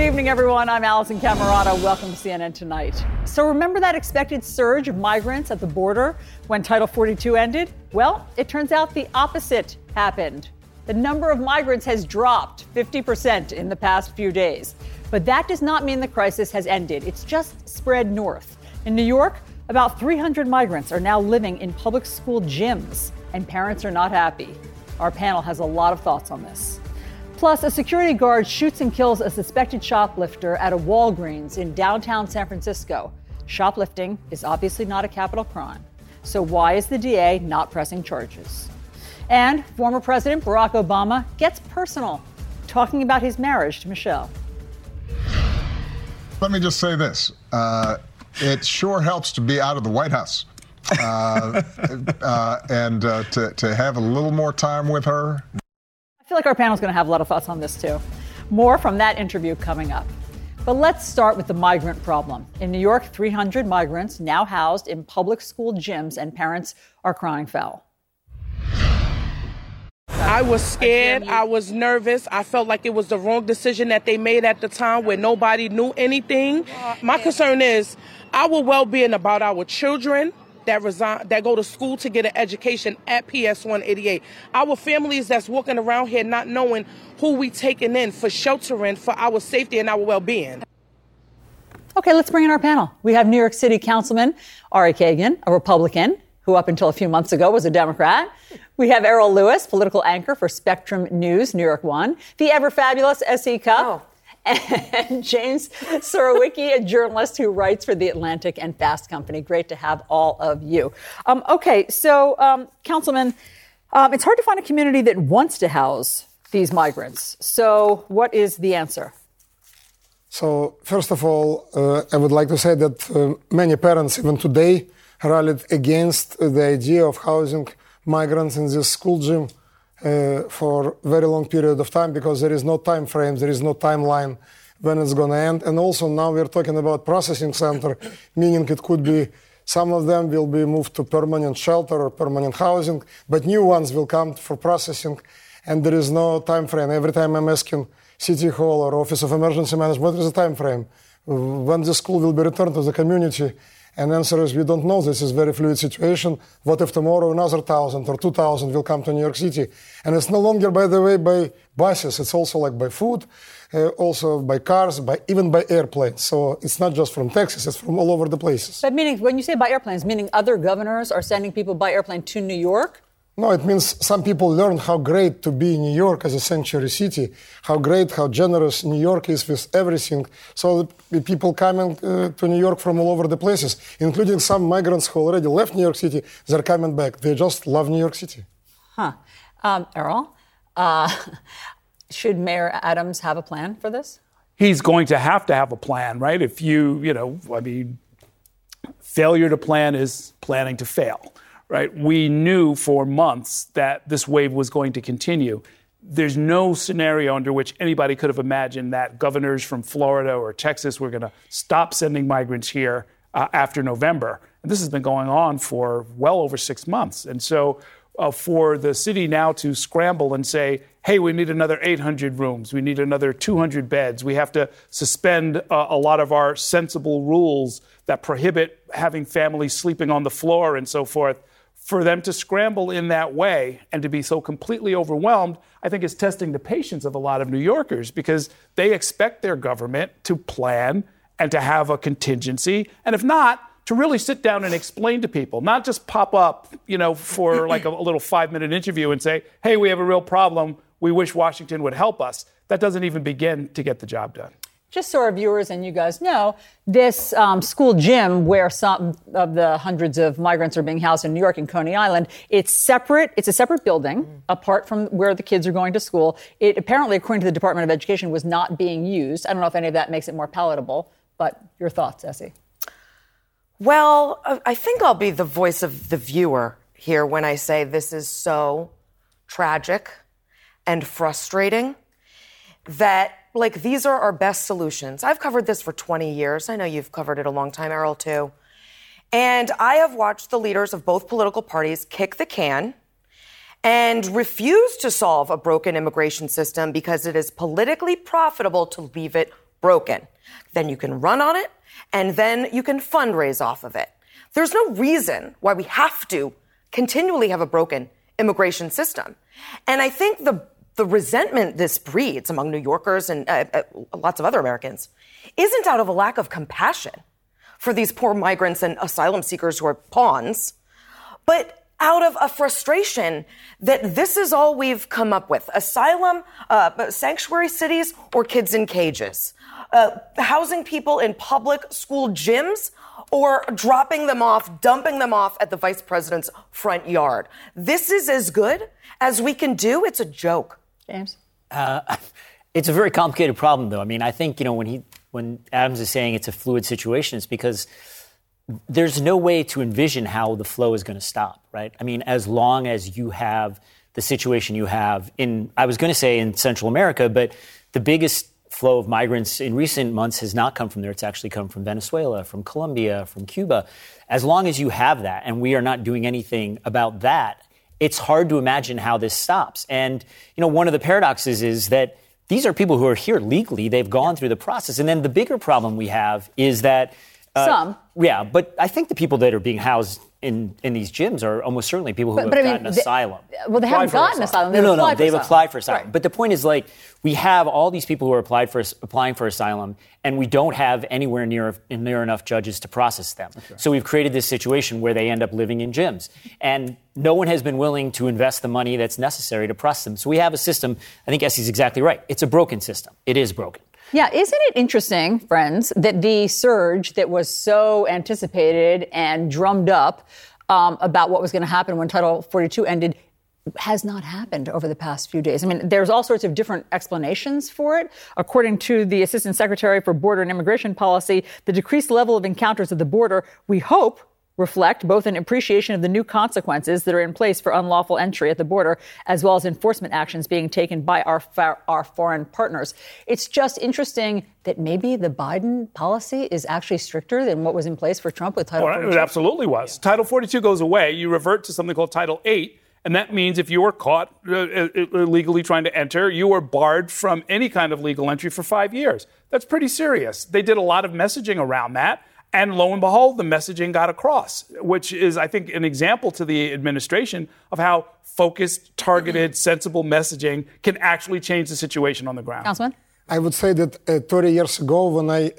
Good evening, everyone. I'm Alisyn Camerota. Welcome to CNN Tonight. So, remember that expected surge of migrants at the border when Title 42 ended? Well, it turns out the opposite happened. The number of migrants has dropped 50% in the past few days. But that does not mean the crisis has ended, it's just spread north. In New York, about 300 migrants are now living in public school gyms, and parents are not happy. Our panel has a lot of thoughts on this. Plus, a security guard shoots and kills a suspected shoplifter at a Walgreens in downtown San Francisco. Shoplifting is obviously not a capital crime. So, why is the DA not pressing charges? And former President Barack Obama gets personal, talking about his marriage to Michelle. Let me just say this uh, it sure helps to be out of the White House. Uh, uh, and uh, to, to have a little more time with her feel like our panel is going to have a lot of thoughts on this too. More from that interview coming up. But let's start with the migrant problem. In New York, 300 migrants now housed in public school gyms, and parents are crying foul. I was scared. I was nervous. I felt like it was the wrong decision that they made at the time where nobody knew anything. My concern is our well being about our children, that resign that go to school to get an education at PS 188. Our families that's walking around here not knowing who we taking in for sheltering for our safety and our well-being. Okay, let's bring in our panel. We have New York City Councilman Ari Kagan, a Republican who up until a few months ago was a Democrat. We have Errol Louis, political anchor for Spectrum News, New York One, the ever fabulous S.E. Cupp. Oh and James Surowiecki, a journalist who writes for The Atlantic and Fast Company. Great to have all of you. Um, okay, so, um, Councilman, um, it's hard to find a community that wants to house these migrants. So, what is the answer? So, first of all, uh, I would like to say that uh, many parents, even today, rallied against the idea of housing migrants in this school gym uh, for very long period of time because there is no time frame, there is no timeline when it's going to end. And also now we're talking about processing center, meaning it could be some of them will be moved to permanent shelter or permanent housing, but new ones will come for processing, and there is no time frame. Every time I'm asking City Hall or Office of Emergency Management, what is the time frame? When the school will be returned to the community? And answer is we don't know. This is very fluid situation. What if tomorrow another thousand or two thousand will come to New York City? And it's no longer, by the way, by buses. It's also like by food, uh, also by cars, by even by airplanes. So it's not just from Texas; it's from all over the places. But meaning, when you say by airplanes, meaning other governors are sending people by airplane to New York? No, it means some people learn how great to be in New York as a sanctuary city, how great, how generous New York is with everything. So people coming uh, to New York from all over the places, including some migrants who already left New York City, they're coming back. They just love New York City. Huh. Um, Errol, uh, should Mayor Adams have a plan for this? He's going to have to have a plan, right? If you, you know, I mean, failure to plan is planning to fail right? We knew for months that this wave was going to continue. There's no scenario under which anybody could have imagined that governors from Florida or Texas were going to stop sending migrants here uh, after November. And this has been going on for well over six months. And so, uh, for the city now to scramble and say, hey, we need another 800 rooms, we need another 200 beds, we have to suspend uh, a lot of our sensible rules that prohibit having families sleeping on the floor and so forth for them to scramble in that way and to be so completely overwhelmed, I think is testing the patience of a lot of New Yorkers because they expect their government to plan and to have a contingency. And if not, to really sit down and explain to people, not just pop up, you know, for like a, a little five minute interview and say, hey, we have a real problem. We wish Washington would help us. That doesn't even begin to get the job done just so our viewers and you guys know, this um, school gym where some of the hundreds of migrants are being housed in New York and Coney Island, it's separate. It's a separate building mm. apart from where the kids are going to school. It apparently, according to the Department of Education, was not being used. I don't know if any of that makes it more palatable, but your thoughts, S.E. Well, uh, I think I'll be the voice of the viewer here when I say this is so tragic and frustrating that like these are our best solutions. I've covered this for 20 years. I know you've covered it a long time, Errol, too. And I have watched the leaders of both political parties kick the can and refuse to solve a broken immigration system because it is politically profitable to leave it broken. Then you can run on it, and then you can fundraise off of it. There's no reason why we have to continually have a broken immigration system. And I think the the resentment this breeds among New Yorkers and uh, uh, lots of other Americans isn't out of a lack of compassion for these poor migrants and asylum seekers who are pawns, but out of a frustration that this is all we've come up with asylum, uh, sanctuary cities, or kids in cages. Uh, housing people in public school gyms or dropping them off, dumping them off at the vice president's front yard. This is as good as we can do. It's a joke. James? Uh, it's a very complicated problem, though. I mean, I think, you know, when he when Adams is saying it's a fluid situation, it's because there's no way to envision how the flow is going to stop, right? I mean, as long as you have the situation you have in, I was going to say in Central America, but the biggest flow of migrants in recent months has not come from there. It's actually come from Venezuela, from Colombia, from Cuba. As long as you have that, and we are not doing anything about that, it's hard to imagine how this stops. And, you know, one of the paradoxes is that these are people who are here legally. They've gone through the process. And then the bigger problem we have is that. Uh, Some. Yeah, but I think the people that are being housed in, in these gyms are almost certainly people who but, have but gotten I mean, asylum. They, well, they haven't gotten asylum. asylum. No, no, no. They've asylum. applied for asylum. Right. But the point is, like, we have all these people who are applied for applying for asylum, and we don't have anywhere near near enough judges to process them. Okay. So we've created this situation where they end up living in gyms, and no one has been willing to invest the money that's necessary to process them. So we have a system. I think Essie's exactly right. It's a broken system. It is broken. Yeah, isn't it interesting, friends, that the surge that was so anticipated and drummed up um, about what was going to happen when Title 42 ended has not happened over the past few days. I mean, there's all sorts of different explanations for it. According to the Assistant Secretary for Border and Immigration Policy, the decreased level of encounters at the border, we hope, reflect both an appreciation of the new consequences that are in place for unlawful entry at the border, as well as enforcement actions being taken by our, our foreign partners. It's just interesting that maybe the Biden policy is actually stricter than what was in place for Trump with Title well, 42. It absolutely was. Yeah. Title 42 goes away. You revert to something called Title 8. And that means if you are caught uh, uh illegally trying to enter, you are barred from any kind of legal entry for five years. That's pretty serious. They did a lot of messaging around that. And lo and behold, the messaging got across, which is, I think, an example to the administration of how focused, targeted, sensible messaging can actually change the situation on the ground. Councilman? I would say that uh, 30 years ago, when I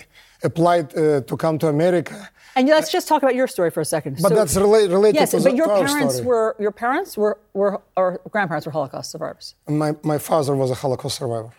applied uh, to come to America, and let's just talk about your story for a second. But so, that's rela- related yes, to but your parents story. were your parents were, were or grandparents were Holocaust survivors. My my father was a Holocaust survivor.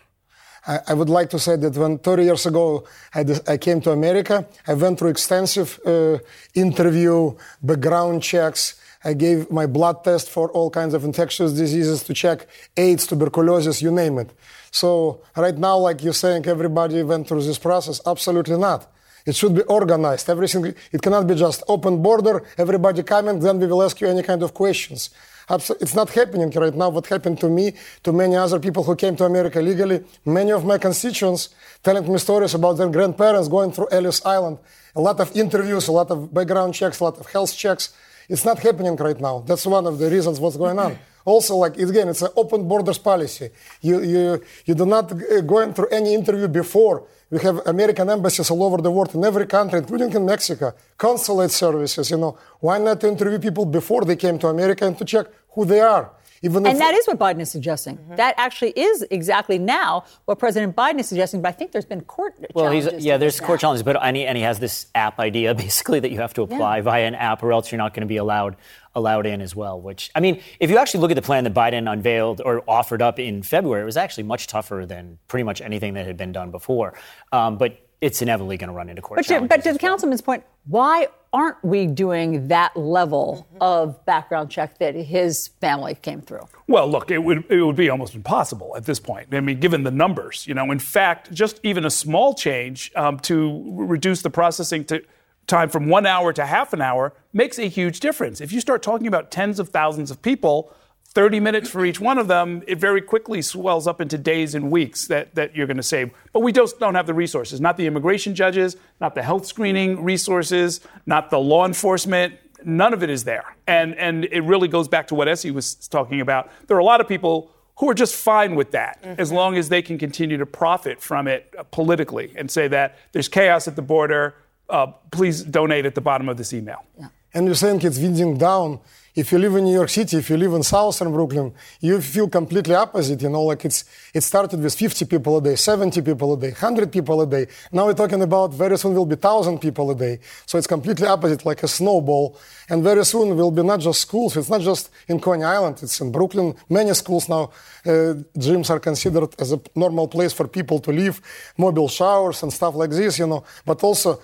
I, I, would like to say that when 30 years ago I, I came to America, I went through extensive uh, interview, background checks. I gave my blood test for all kinds of infectious diseases to check AIDS, tuberculosis, you name it. So right now, like you're saying, everybody went through this process. Absolutely not. It should be organized. Everything. It cannot be just open border. Everybody coming, then we will ask you any kind of questions. It's not happening right now. What happened to me, to many other people who came to America legally, many of my constituents telling me stories about their grandparents going through Ellis Island. A lot of interviews, a lot of background checks, a lot of health checks. It's not happening right now. That's one of the reasons what's going on. Also, like again, it's an open borders policy. You you you do not uh, go through any interview before. We have American embassies all over the world in every country, including in Mexico. Consulate services. You know, why not interview people before they came to America and to check who they are? Even and that is what Biden is suggesting. Mm-hmm. That actually is exactly now what President Biden is suggesting. But I think there's been court well, challenges. yeah, there's court challenges, but and he, and he, has this app idea basically that you have to apply yeah. via an app, or else you're not going to be allowed allowed in as well. Which I mean, if you actually look at the plan that Biden unveiled or offered up in February, it was actually much tougher than pretty much anything that had been done before. Um, but it's inevitably going to run into court. But, to, but to the well. councilman's point, why aren't we doing that level mm-hmm. of background check that his family came through? Well, look, it would it would be almost impossible at this point. I mean, given the numbers, you know, in fact, just even a small change um, to reduce the processing to time from one hour to half an hour makes a huge difference. If you start talking about tens of thousands of people 30 minutes for each one of them, it very quickly swells up into days and weeks that, that you're going to save. But we just don't have the resources, not the immigration judges, not the health screening resources, not the law enforcement. None of it is there. And, and it really goes back to what Essie was talking about. There are a lot of people who are just fine with that mm-hmm. as long as they can continue to profit from it uh, politically and say that there's chaos at the border. Uh, please donate at the bottom of this email. Yeah. And you're saying it's winding down if you live in New York City, if you live in southern Brooklyn, you feel completely opposite. You know, like it's it started with 50 people a day, 70 people a day, 100 people a day. Now we're talking about very soon will be 1,000 people a day. So it's completely opposite, like a snowball. And very soon will be not just schools. It's not just in Coney Island. It's in Brooklyn. Many schools now, uh, gyms are considered as a normal place for people to live, mobile showers and stuff like this. You know, but also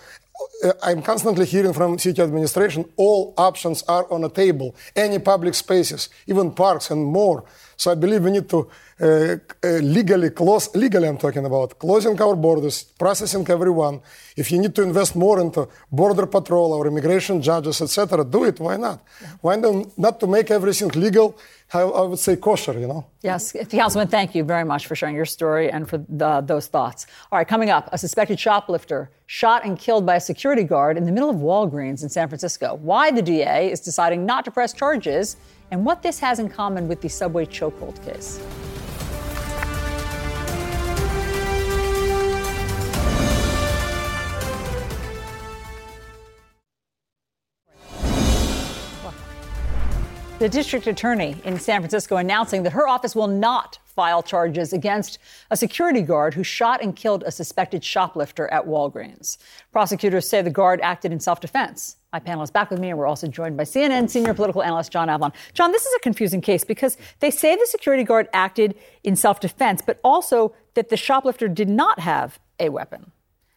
I'm constantly hearing from city administration all options are on the table. Any public spaces, even parks and more. So I believe we need to uh, uh, legally close, legally I'm talking about, closing our borders, processing everyone. If you need to invest more into border patrol or immigration judges, etc., do it. Why not? Why not not to make everything legal? I, I would say kosher, you know? Yes, Councilman, thank you very much for sharing your story and for the, those thoughts. All right, coming up, a suspected shoplifter shot and killed by a security guard in the middle of Walgreens in San Francisco. Why the DA is deciding not to press charges and what this has in common with the subway chokehold case. The district attorney in San Francisco announcing that her office will not file charges against a security guard who shot and killed a suspected shoplifter at Walgreens. Prosecutors say the guard acted in self defense. My panel is back with me, and we're also joined by CNN senior political analyst John Avlon. John, this is a confusing case because they say the security guard acted in self defense, but also that the shoplifter did not have a weapon.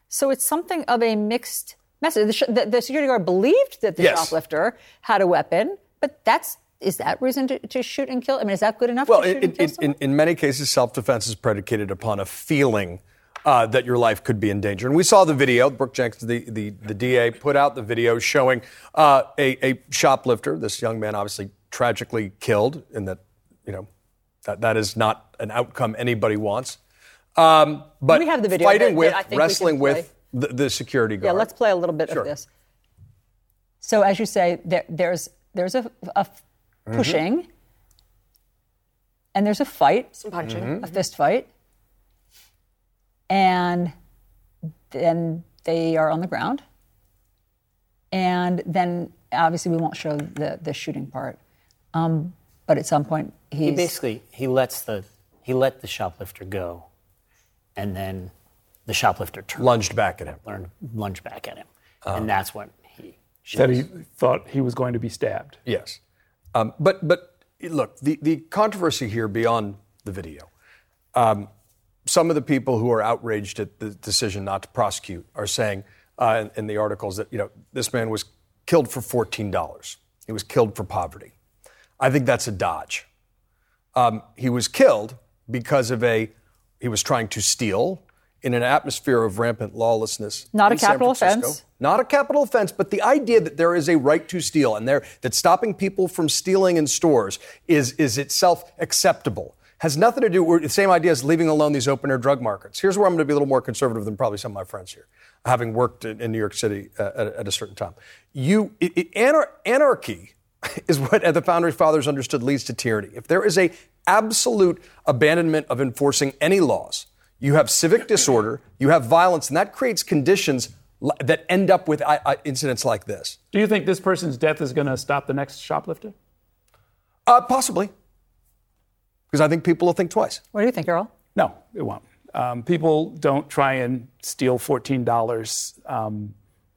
So it's something of a mixed message. The, sh- the, the security guard believed that the yes. shoplifter had a weapon, but that's is that reason to, to, shoot and kill? I mean, is that good enough well, it, it, in, in many cases, self defense is predicated upon a feeling uh, that your life could be in danger. And we saw the video. Brooke Jenkins, the, the, the DA, put out the video showing uh, a, a shoplifter, this young man obviously tragically killed, and that, you know, that, that is not an outcome anybody wants. Um, but we have the video fighting with, wrestling with the, the, security guard. Yeah, let's play a little bit sure. of this. So, as you say, there, there's there's a, a mm-hmm. pushing, and there's a fight, some punching, mm-hmm. a fist fight, and then they are on the ground, and then obviously we won't show the the shooting part, um, but at some point he basically he lets the he let the shoplifter go, and then the shoplifter turned, lunged back at him, learned, lunged back at him, um, and that's when he said he thought he was going to be stabbed. Yes. Um, but but look, the, the controversy here beyond the video, um, some of the people who are outraged at the decision not to prosecute are saying uh, in, in, the articles that you know this man was killed for fourteen dollars. He was killed for poverty. I think that's a dodge. Um, he was killed because of a he was trying to steal in an atmosphere of rampant lawlessness. Not a capital offense. Not a capital offense, but the idea that there is a right to steal and there that stopping people from stealing in stores is is itself acceptable has nothing to do with the same idea as leaving alone these open air drug markets. Here's where I'm going to be a little more conservative than probably some of my friends here, having worked in, in New York City uh, at, at, a certain time. You it, it, anar- anarchy is what the founding fathers understood leads to tyranny. If there is a absolute abandonment of enforcing any laws, you have civic disorder, you have violence, and that creates conditions that end up with uh, incidents like this. Do you think this person's death is going to stop the next shoplifter? Uh, possibly. Because I think people will think twice. What do you think, Earl? No, it won't. Um, people don't try and steal $14 um,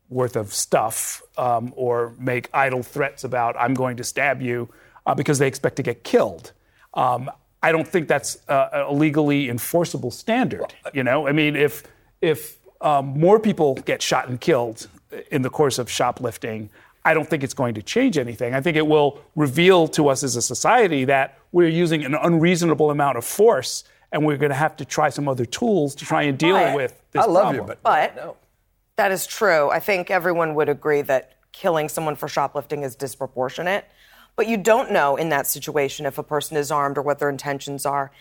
worth of stuff um, or make idle threats about, I'm going to stab you, uh, because they expect to get killed. Um, I don't think that's a, a legally enforceable standard. You know, I mean, if if um, more people get shot and killed in the course of shoplifting, I don't think it's going to change anything. I think it will reveal to us as a society that we're using an unreasonable amount of force, and we're going to have to try some other tools to try and deal but, with this I love problem. you, but, but no. that is true. I think everyone would agree that killing someone for shoplifting is disproportionate. But you don't know in that situation if a person is armed or what their intentions are.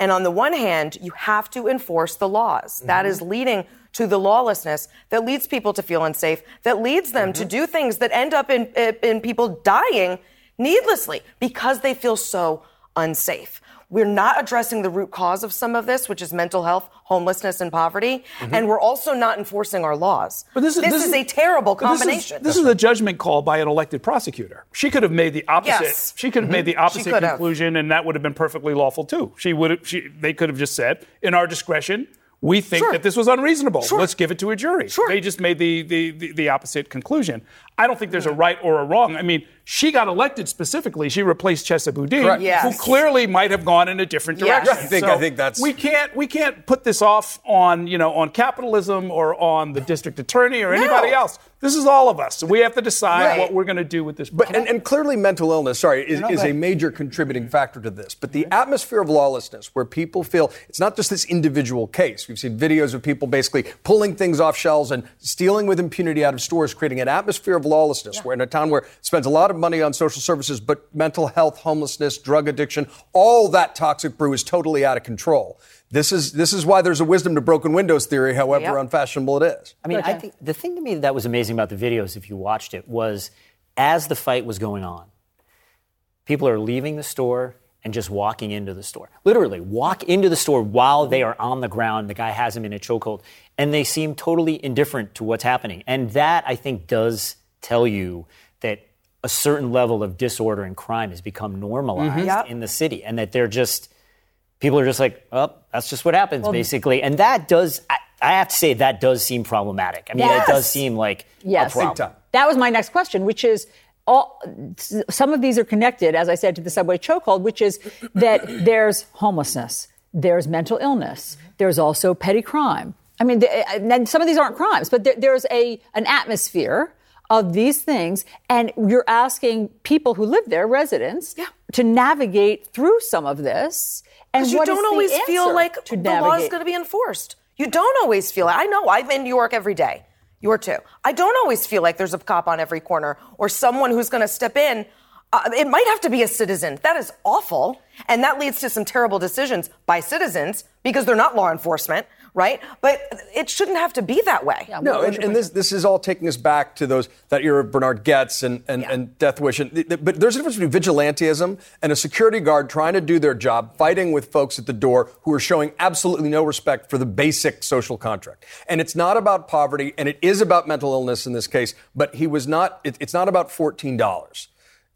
And on the one hand, you have to enforce the laws. Mm-hmm. That is leading to the lawlessness that leads people to feel unsafe, that leads them mm-hmm. to do things that end up in, in people dying needlessly because they feel so unsafe. We're not addressing the root cause of some of this, which is mental health, homelessness, and poverty, mm-hmm. and we're also not enforcing our laws. But this is, is, a terrible but this is- combination. This is, a judgment call by an elected prosecutor. She could have made the opposite. Yes. She could have made mm-hmm. the opposite conclusion, and that would have been perfectly lawful too. She would have. She, they could have just said, in our discretion. We think Sure. that this was unreasonable. Sure. Let's give it to a jury. Sure. They just made the, the, the, the opposite conclusion. I don't think there's a right or a wrong. I mean, she got elected specifically. She replaced Chesa Boudin, Yes. who clearly might have gone in a different Yes. direction. I think- So I think that's- we can't we can't put this off on you know on capitalism or on the district attorney or anybody else. This is all of us. So we have to decide Right. what we're going to do with this. But and, and clearly, mental illness, sorry, is, is a major contributing factor to this. But the atmosphere of lawlessness, where people feel it's not just this individual case. We've seen videos of people basically pulling things off shelves and stealing with impunity out of stores, creating an atmosphere of lawlessness. We're in a town where spends a lot of money on social services, but mental health, homelessness, drug addiction, all that toxic brew is totally out of control. This is this is why there's a wisdom to broken windows theory, however Yep. unfashionable it is. I mean, I think the thing to me that was amazing about the videos, if you watched it, was as the fight was going on, people are leaving the store and just walking into the store. Literally, walk into the store while they are on the ground. The guy has them in a chokehold, and they seem totally indifferent to what's happening. And that, I think, does tell you that a certain level of disorder and crime has become normalized mm-hmm. Yep. in the city, and that they're just people are just like, oh, that's just what happens, basically. And that does, I, I have to say, that does seem problematic. I mean, it does seem like Yes. a problem. That was my next question, which is all, some of these are connected, as I said, to the subway chokehold, which is that there's homelessness, there's mental illness, there's also petty crime. I mean, th- and some of these aren't crimes, but there, there's a an atmosphere of these things, and you're asking people who live there, residents, Yeah. to navigate through some of this. And you don't always feel like to the law is going to be enforced. You don't always feel it. I know. I'm in New York every day. You are too. I don't always feel like there's a cop on every corner or someone who's going to step in. Uh, it might have to be a citizen. That is awful. And that leads to some terrible decisions by citizens because they're not law enforcement, right? But it shouldn't have to be that way. No, and, and this this is all taking us back to those that era of Bernhard Goetz and, and, Yeah. and Death Wish. And, th- th- but there's a difference between vigilantism and a security guard trying to do their job, fighting with folks at the door who are showing absolutely no respect for the basic social contract. And it's not about poverty, and it is about mental illness in this case. But he was not. It, it's not about fourteen dollars.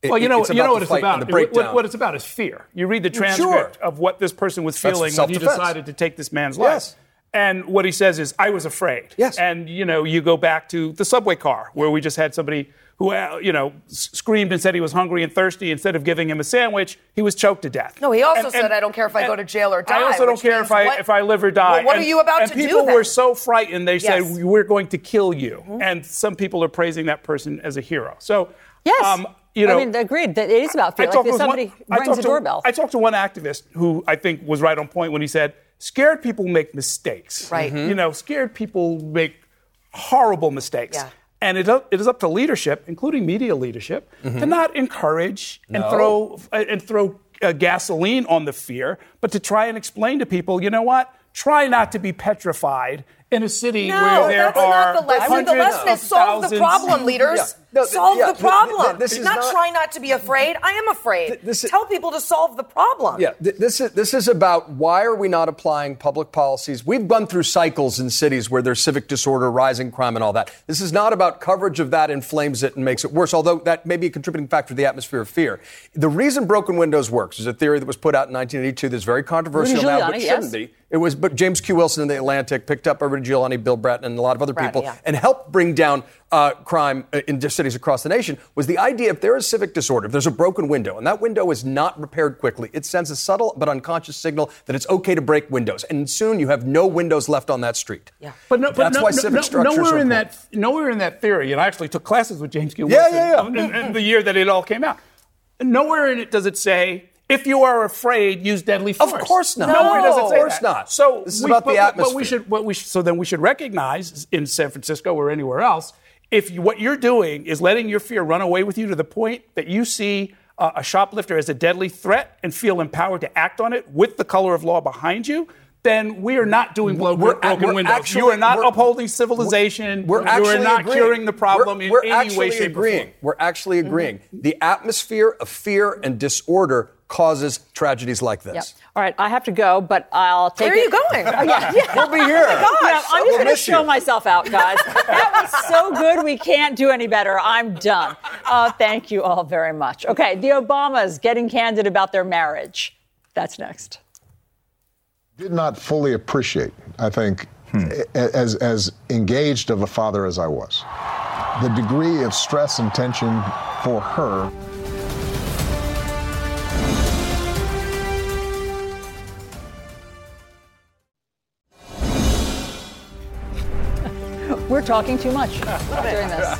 Well, you know, you know what it's about. and What- what, it's about is fear. You read the transcript Sure. of what this person was That's feeling when he decided to take this man's life. And what he says is, "I was afraid." Yes. And you know, you go back to the subway car where we just had somebody who, uh, you know, screamed and said he was hungry and thirsty. Instead of giving him a sandwich, he was choked to death. No, he also And- said, and- "I don't care if I go to jail or die. I also don't care if I what- if I live or die. Well, what are you about and to do And people were so frightened. They said, Yes. Mm-hmm. "We're going to kill you," and some people are praising that person as a hero. So, Yes. um, you know, I mean, agreed that it is about fear. Like talked if somebody one, rings a to- doorbell. I talked to one activist who I think was right on point when he said, "Scared people make mistakes. Right. You know, scared people make horrible mistakes." Yeah. And it, it is up to leadership, including media leadership, to not encourage and throw and throw uh, gasoline on the fear, but to try and explain to people, you know what? Try not to be petrified in a city No, where there that's are not the lesson. The lesson is solve the problem, leaders. Yeah. No, th- solve yeah, the th- th- problem. this is not, not- try not to be afraid. I am afraid. Th- this is- Tell people to solve the problem. Yeah, th- this is this is about why are we not applying public policies? We've gone through cycles in cities where there's civic disorder, rising crime, and all that. This is not about coverage of that inflames it and makes it worse. Although that may be a contributing factor to the atmosphere of fear. The reason broken windows works is a theory that was put out in 1982 that's very controversial now, but Giuliani, shouldn't yes. be. It was, but James Q. Wilson in the Atlantic picked up Rudy Giuliani, Bill Bratton, and a lot of other Bratton, people, yeah. and helped bring down uh, crime uh, in cities across the nation. Was the idea if there is civic disorder, if there's a broken window, and that window is not repaired quickly, it sends a subtle but unconscious signal that it's okay to break windows, and soon you have no windows left on that street. Yeah. But, no, but That's no, why no- civic no- structures nowhere are in important. that nowhere in that theory, and I actually took classes with James Q. Yeah, Wilson yeah, yeah. In, in the year that it all came out. Nowhere in it does it say if you are afraid, use deadly force. Of force. course not. Nowhere does it No. say Of course that. not. So This is we- about the but- But we should, what we should, so then we should recognize in San Francisco or anywhere else, if you, what you're doing is letting your fear run away with you to the point that you see uh, a shoplifter as a deadly threat and feel empowered to act on it with the color of law behind you. Then we are not doing blow, We're- broken we're windows. actually- you are not we're- upholding civilization. We're actually are not agreeing. curing the problem we're, in we're any way, shape, agreeing. or form. We're actually agreeing. The atmosphere of fear and disorder causes tragedies like this. Yep. All right, I have to go, but I'll take it. Where are it. you going? Oh, yeah, yeah. We'll be here. Yeah, I'm just We'll going to show you. myself out, guys. that was so good. We can't do any better. I'm done. Uh, thank you all very much. Okay, the Obamas getting candid about their marriage. That's next. Did not fully appreciate, I think, a- as, as engaged of a father as I was, the degree of stress and tension for her. We're talking too much during this.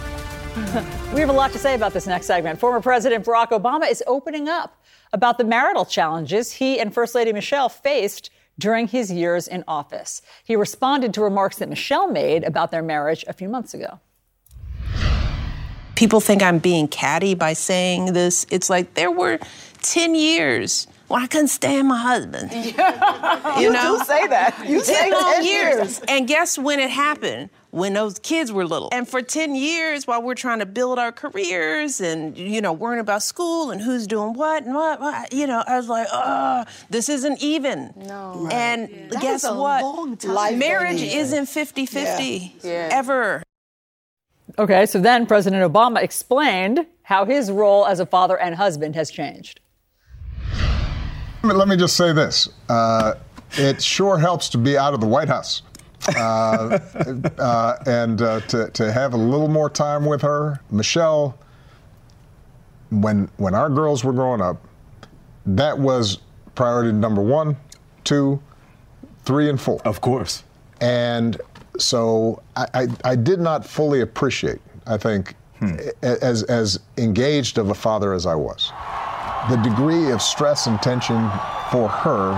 we have a lot to say about this next segment. Former President Barack Obama is opening up about the marital challenges he and First Lady Michelle faced during his years in office. He responded to remarks that Michelle made about their marriage a few months ago. people think I'm being catty by saying this. It's like there were 10 years when I couldn't stand my husband. you know? say that. You 10 long years. And guess when it happened? When those kids were little. And for 10 years, while we're trying to build our careers and, you know, worrying about school and who's doing what and what, what you know, I was like, oh, this isn't even. No. And guess is a what? long time. Marriage isn't 50 50 Yeah. ever. Okay, so then President Obama explained how his role as a father and husband has changed. Let me- Let me just say this. Uh, it sure helps to be out of the White House. Uh, uh, and uh, to, to have a little more time with her. Michelle, when, when our girls were growing up, that was priority number one, two, three, and four. Of course. And so I, I, I did not fully appreciate, I think, a- as, as engaged of a father as I was, the degree of stress and tension for her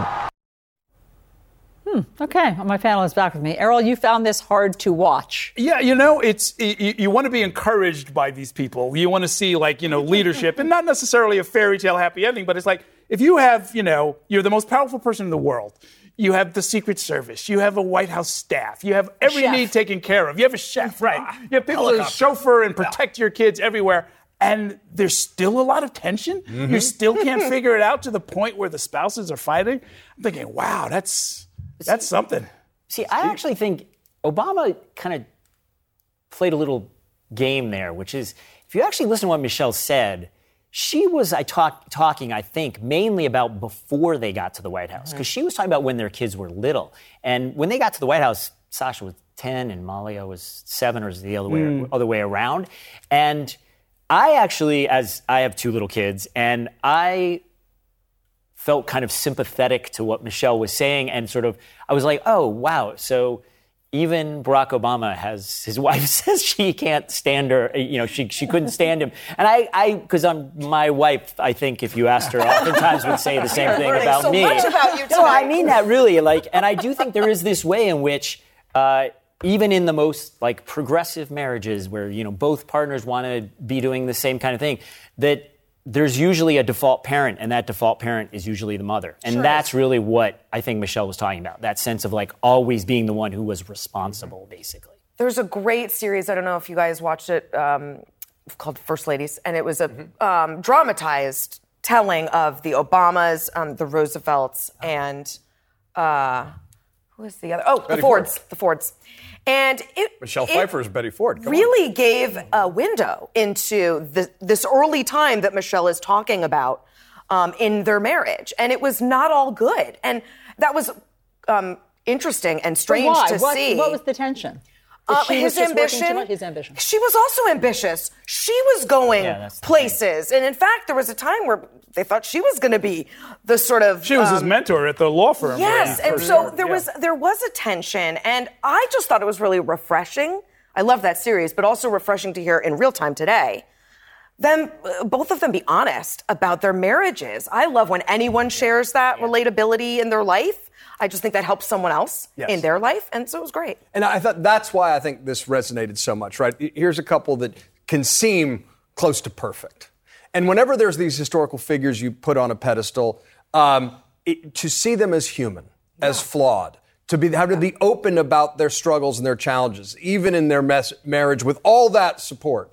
Hmm, okay, my panel is back with me. Errol, you found this hard to watch. Yeah, you know, it's you, you want to be encouraged by these people. You want to see like you know leadership, and not necessarily a fairy tale happy ending, but it's like if you have you know you're the most powerful person in the world. You have the Secret Service. You have a White House staff. You have every chef. need taken care of. You have a chef, right? You have people to chauffeur and protect your kids everywhere. And there's still a lot of tension. You mm-hmm. still can't figure it out to the point where the spouses are fighting. I'm thinking, wow, that's that's something. See, I actually think Obama kind of played a little game there, which is if you actually listen to what Michelle said, she was I talk, talking, I think, mainly about before they got to the White House, mm-hmm. because she was talking about when their kids were little. And when they got to the White House, Sasha was 10 and Malia was seven, or is it the other way, mm. other way around? And I actually, as I have two little kids, and I felt kind of sympathetic to what Michelle was saying and sort of I was like, "Oh, wow. So even Barack Obama has his wife says she can't stand her, you know, she she couldn't stand him." And I I cuz I'm my wife, I think if you asked her oftentimes would say the same thing about so me. much about you no, I mean that really like and I do think there is this way in which uh, even in the most like progressive marriages where you know both partners want to be doing the same kind of thing that there's usually a default parent and that default parent is usually the mother. And that's really what i think michelle was talking about that sense of like always being the one who was responsible basically. There's a great series. I don't know if you guys watched it, um, called First Ladies, and it was a um, dramatized telling of the Obamas, um, the Roosevelts, and uh, who is the other? Oh, the Fords. The Fords. And it Michelle it Pfeiffer is Betty Ford. Come on. really gave a window into the, this early time that Michelle is talking about um, in their marriage, and it was not all good, and that was um, interesting and strange why? to what, see. what was the tension? Uh, she was his just working too ambition. His ambition. She was also ambitious. She was going Yeah, places, and in fact, there was a time where they thought she was going to be the sort of She was his um, mentor at the law firm. Yes, he and first so started. there Yeah. was there was a tension, and I just thought it was really refreshing. I love that series, but also refreshing to hear in real time today. Them, uh, both of them, be honest about their marriages. I love when anyone shares that relatability in their life. I just think that helps someone else Yes. in their life, and so it was great. And I thought that's why I think this resonated so much, right? Here's a couple that can seem close to perfect. And whenever there's these historical figures you put on a pedestal, um, it, to see them as human, as flawed, to be have to be open about their struggles and their challenges, even in their mess, marriage with all that support.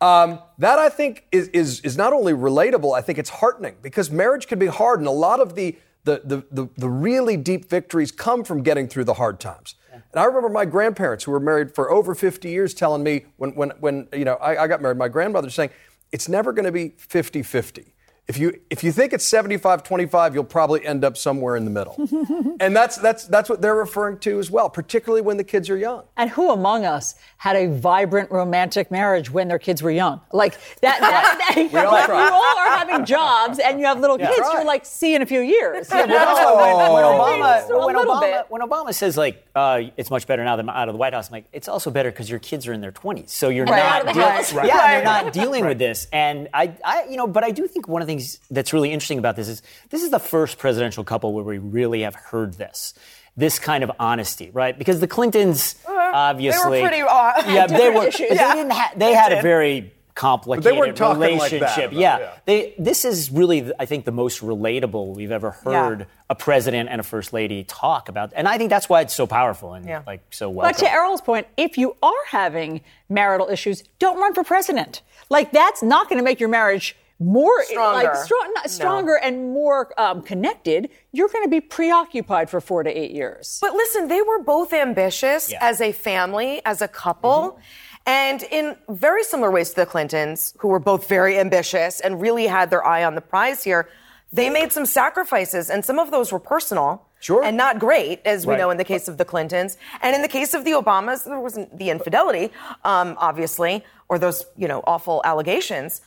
Um, that I think is, is is not only relatable. I think it's heartening because marriage can be hard, and a lot of the the the, the, the really deep victories come from getting through the hard times. And I remember my grandparents who were married for over 50 years telling me when when when you know I, I got married, my grandmother saying it's never going to be 50-50 if you if you think it's 75 25 you'll probably end up somewhere in the middle and that's that's that's what they're referring to as well particularly when the kids are young And who among us had a vibrant romantic marriage when their kids were young? Like that, that, that We all like, try. you all are having jobs and you have little kids Right. you're like, see in a few years. Yeah, but when, when Obama, when, Obama when Obama says like uh, it's much better now than out of the White House, I'm like it's also better because your kids are in their 20s, so you're Right. not Out of deal- house. yeah, Right. you're not dealing with this. And I, I, you know, but I do think one of the things that's really interesting about this is this is the first presidential couple where we really have heard this. This kind of honesty, right? Because the Clintons, obviously, pretty, uh, yeah, they were. issues. They Yeah. didn't. Ha- they They had a very complicated But they weren't talking like that relationship. it, yeah, yeah. they. This is really, I think, the most relatable we've ever heard Yeah. a president and a first lady talk about, and I think that's why it's so powerful and Yeah. like so welcome. But to Errol's point, if you are having marital issues, don't run for president. Like that's not going to make your marriage more Stronger. like strong, not stronger and more um, connected. You're going to be preoccupied for four to eight years. But listen, they were both ambitious Yeah. as a family, as a couple. And in very similar ways to the Clintons, who were both very ambitious and really had their eye on the prize here, they made some sacrifices, and some of those were personal. Sure. And not great, as we Right. know in the case of the Clintons. And in the case of the Obamas, there wasn't the infidelity, um, obviously, or those, you know, awful allegations.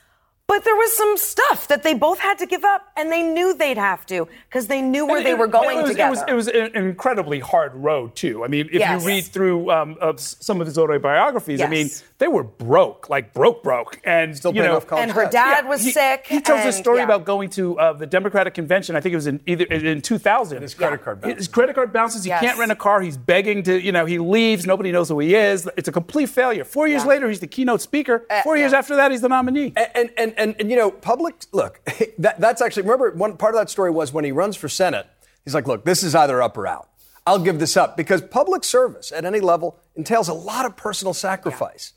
But there was some stuff that they both had to give up, and they knew they'd have to because they knew where And they it- were going it was, together. It was, it was an incredibly hard road too. I mean, if Yes. you read through um, of some of his autobiographies, I mean, they were broke, like broke, broke, and Still you know, off college and her dad Yeah, was he, sick. He tells a story yeah. about going to uh, the Democratic convention. I think it was in either in 2000. his credit card bounces. His bounces. credit card bounces. He Yes. can't rent a car. He's begging to, you know, he leaves. Nobody knows who he is. It's a complete failure. Four years Yeah. later, he's the keynote speaker. Uh, Four years yeah. after that, he's the nominee. And, and, and, and, and, you know, public, look, that, that's actually, remember, one part of that story was when he runs for Senate, he's like, look, this is either up or out. I'll give this up because public service at any level entails a lot of personal sacrifice.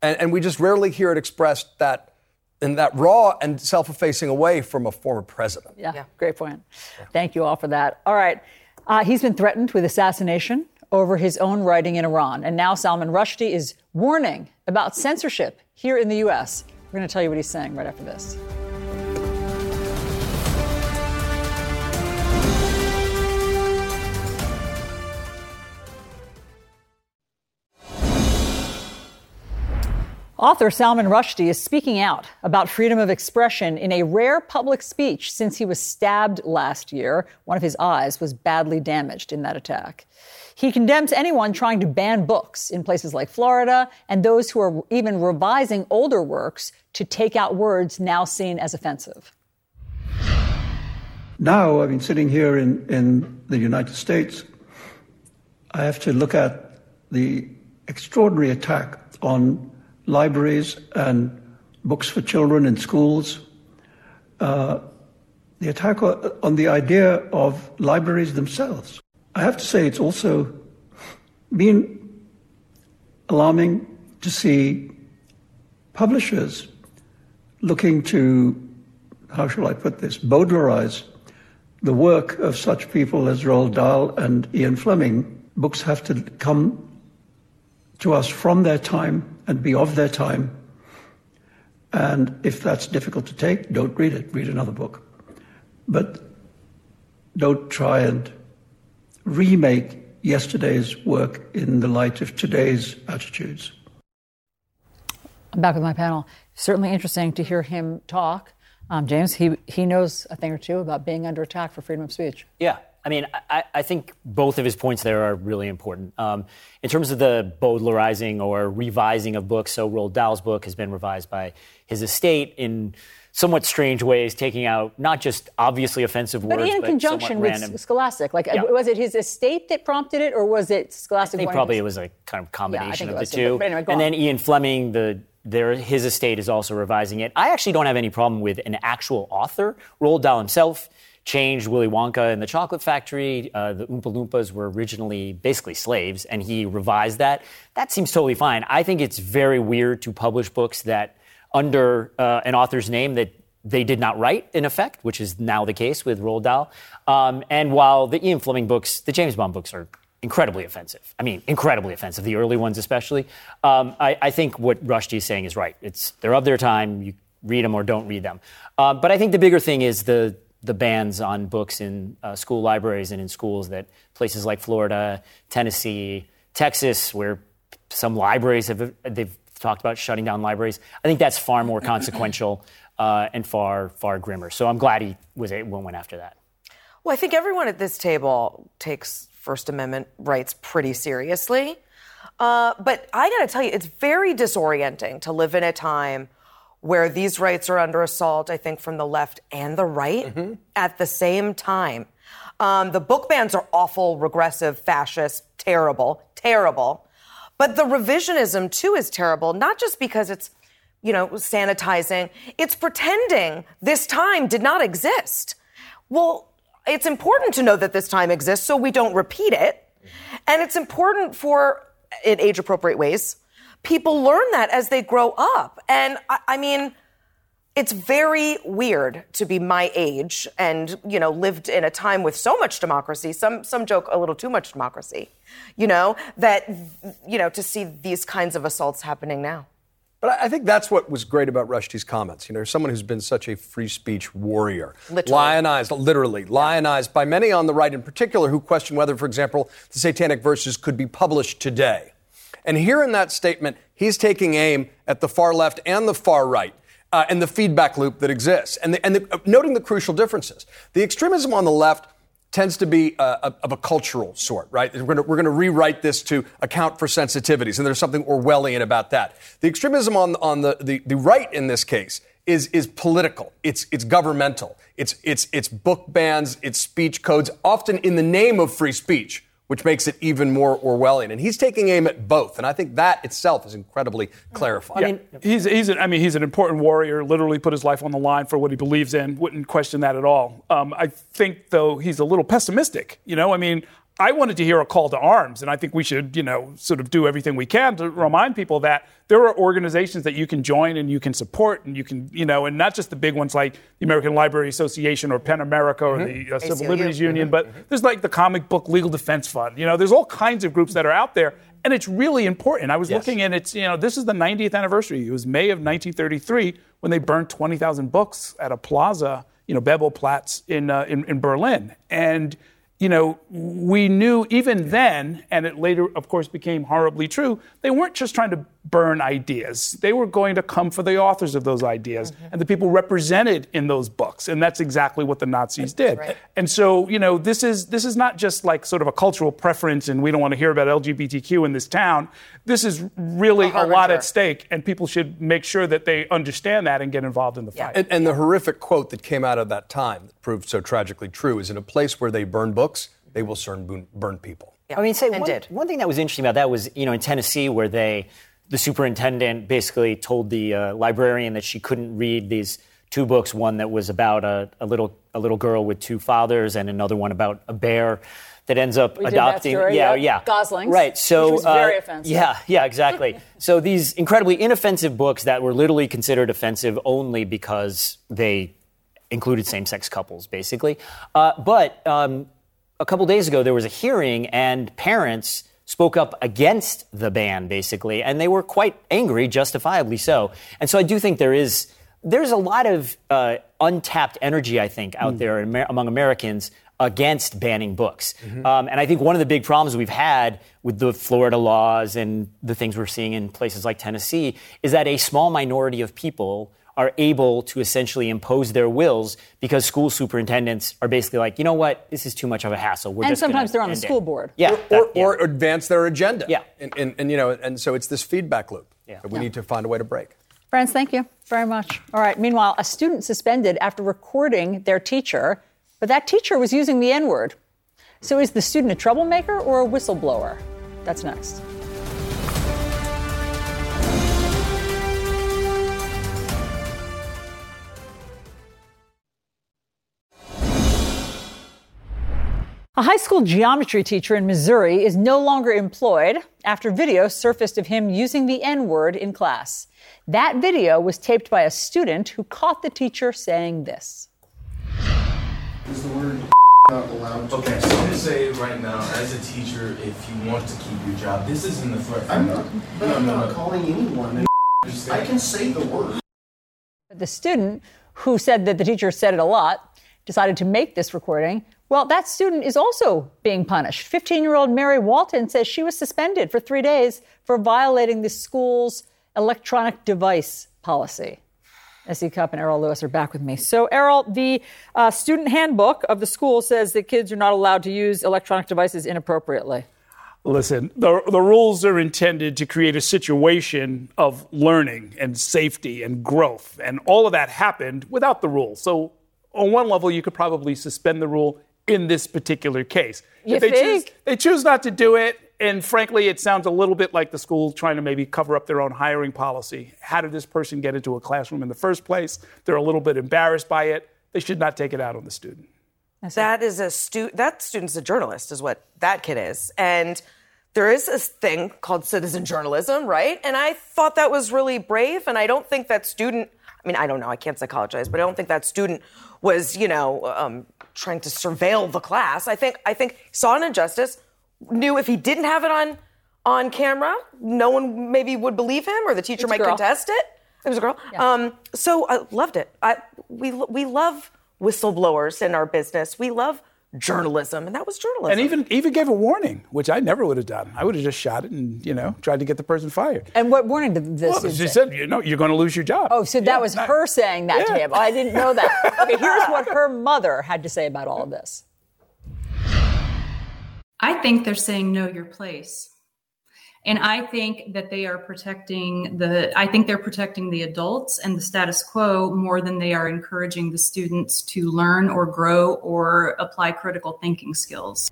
And, and we just rarely hear it expressed that in that raw and self-effacing away from a former president. Yeah, great point. Thank you all for that. All right. Uh, he's been threatened with assassination over his own writing in Iran. And now Salman Rushdie is warning about censorship here in the U.S. We're going to tell you what he's saying right after this. Author Salman Rushdie is speaking out about freedom of expression in a rare public speech since he was stabbed last year. One of his eyes was badly damaged in that attack. He condemns anyone trying to ban books in places like Florida and those who are even revising older works to take out words now seen as offensive. Now, I mean, sitting here in, in the United States, I have to look at the extraordinary attack on libraries and books for children in schools, uh, the attack on the idea of libraries themselves. I have to say, it's also been alarming to see publishers looking to, how shall I put this, Bowdlerize the work of such people as Roald Dahl and Ian Fleming. Books have to come to us from their time and be of their time. And if that's difficult to take, don't read it, read another book. But don't try and remake yesterday's work in the light of today's attitudes. I'm back with my panel. Certainly interesting to hear him talk. Um, James, he, he knows a thing or two about being under attack for freedom of speech. Yeah. I mean, I, I think both of his points there are really important. Um, in terms of the Bowdlerizing or revising of books, so Roald Dahl's book has been revised by his estate in somewhat strange ways, taking out not just obviously offensive But words, in but conjunction with random. Scholastic, like Yeah. was it his estate that prompted it, or was it Scholastic? I think probably it was a kind of combination it of the two. but anyway, and on. then Ian Fleming, the there his estate is also revising it. I actually don't have any problem with an actual author. Roald Dahl himself changed Willy Wonka and the Chocolate Factory. Uh, the Oompa Loompas were originally basically slaves, and he revised that. That seems totally fine. I think it's very weird to publish books that under uh, an author's name that they did not write, in effect, which is now the case with Roald Dahl. Um, and while the Ian Fleming books, the James Bond books, are incredibly offensive. I mean, incredibly offensive. The early ones, especially. Um, I, I, think what Rushdie is saying is right. It's they're of their time. You read them or don't read them. Uh, but I think the bigger thing is the the bans on books in uh, school libraries and in schools that places like Florida, Tennessee, Texas, where some libraries have they've talked about shutting down libraries. I think that's far more consequential uh, and far far grimmer. So I'm glad he was went after that. Well, I think everyone at this table takes First Amendment rights pretty seriously. Uh, but I got to tell you, it's very disorienting to live in a time where these rights are under assault, I think, from the left and the right mm-hmm. at the same time. Um, the book bans are awful, regressive, fascist, terrible, terrible. But the revisionism, too, is terrible, not just because it's, you know, sanitizing, it's pretending this time did not exist. Well, it's important to know that this time exists so we don't repeat it. And it's important for, in age appropriate ways, people learn that as they grow up. And I, I mean, it's very weird to be my age and you know lived in a time with so much democracy some some joke a little too much democracy you know that you know to see these kinds of assaults happening now but I think that's what was great about Rushdie's comments. You know, someone who's been such a free speech warrior, literally. lionized, literally lionized by many on the right in particular, who question whether, for example, the Satanic Verses could be published today. And here in that statement, he's taking aim at the far left and the far right. Uh, and the feedback loop that exists, and, the, and the, uh, noting the crucial differences. The extremism on the left tends to be uh, of a cultural sort, right? We're going to rewrite this to account for sensitivities, and there's something Orwellian about that. The extremism on, on the, the, the right in this case is, is political. It's, it's governmental. It's, it's, it's book bans, it's speech codes, often in the name of free speech which makes it even more Orwellian. And he's taking aim at both, and I think that itself is incredibly clarifying. Yeah, I mean, he's, he's an, I mean, he's an important warrior. Literally put his life on the line for what he believes in. Wouldn't question that at all. Um, I think, though, he's a little pessimistic. You know, I mean, I wanted to hear a call to arms, and I think we should, you know, sort of do everything we can to remind people that there are organizations that you can join and you can support, and you can, you know, and not just the big ones like the American Library Association or PEN America or mm-hmm. the uh, Civil Liberties Union, mm-hmm. but mm-hmm. there's like the Comic Book Legal Defense Fund. You know, there's all kinds of groups that are out there, and it's really important. I was yes. looking, and it's, you know, this is the 90th anniversary. It was May of 1933 when they burned 20,000 books at a plaza, you know, Bebelplatz in, uh, in, in Berlin, and you know, we knew even then, and it later, of course, became horribly true, they weren't just trying to burn ideas. They were going to come for the authors of those ideas mm-hmm. and the people represented in those books. And that's exactly what the Nazis did. Right. And so, you know, this is this is not just like sort of a cultural preference and we don't want to hear about LGBTQ in this town. This is really a, a lot at stake, and people should make sure that they understand that and get involved in the yeah. fight. And, and the horrific quote that came out of that time that proved so tragically true is in a place where they burn books, they will soon burn people. Yeah. I mean, say one, one, thing that was interesting about that was, you know, in Tennessee where they the superintendent basically told the uh, librarian that she couldn't read these two books one that was about a, a, little a little girl with two fathers and another one about a bear that ends up we adopting story, yeah yep. yeah goslings right so very uh, offensive. yeah yeah exactly so these incredibly inoffensive books that were literally considered offensive only because they included same-sex couples basically uh, but um, a couple days ago there was a hearing and parents spoke up against the ban, basically, and they were quite angry, justifiably so. And so I do think there is there's a lot of uh, untapped energy, I think, out mm. there Amer- among Americans against banning books. Mm-hmm. Um, and I think one of the big problems we've had with the Florida laws and the things we're seeing in places like Tennessee is that a small minority of people are able to essentially impose their wills because school superintendents are basically like, you know what, this is too much of a hassle. We're and sometimes they're on the school board. Yeah, or, that, or, yeah. or, advance their agenda. Yeah, and, and, and, you know, and so it's this feedback loop yeah. that we yeah. need to find a way to break. Friends, thank you very much. All right. Meanwhile, a student suspended after recording their teacher, but that teacher was using the N word. So is the student a troublemaker or a whistleblower? That's next. A high school geometry teacher in Missouri is no longer employed after video surfaced of him using the N word in class. That video was taped by a student who caught the teacher saying this. Is the word not allowed Okay, so I'm gonna say right now, as a teacher, if you want to keep your job, this isn't a threat. I'm not, but No, I'm no, not no. calling anyone. I can say the word. The student who said that the teacher said it a lot decided to make this recording. Well, that student is also being punished. 15 year old Mary Walton says she was suspended for three days for violating the school's electronic device policy. SE Cupp and Errol Louis are back with me. So, Errol, the uh, student handbook of the school says that kids are not allowed to use electronic devices inappropriately. Listen, the, the rules are intended to create a situation of learning and safety and growth. And all of that happened without the rule. So, on one level, you could probably suspend the rule in this particular case. You if they think? choose, they choose not to do it, and frankly, it sounds a little bit like the school trying to maybe cover up their own hiring policy. How did this person get into a classroom in the first place? They're a little bit embarrassed by it. They should not take it out on the student. That is a stu- that student's a journalist, is what that kid is, and there is this thing called citizen journalism, right? And I thought that was really brave, and I don't think that student. I mean, I don't know. I can't psychologize, but I don't think that student was, you know, um, trying to surveil the class. I think I think saw an injustice, knew if he didn't have it on on camera, no one maybe would believe him, or the teacher It's might contest it. It was a girl. Um, so I loved it. I, we we love whistleblowers in our business. We love journalism, and that was journalism. And even even gave a warning, which I never would have done. I would have just shot it and you know tried to get the person fired. And what warning did this Well, she say? said, you know, you're going to lose your job. Oh, so that was her saying that to Yeah. him. Oh, I didn't know that. Okay, here's what her mother had to say about all of this. I think they're saying know your place. And I think that they are protecting the I think they're protecting the adults and the status quo more than they are encouraging the students to learn or grow or apply critical thinking skills.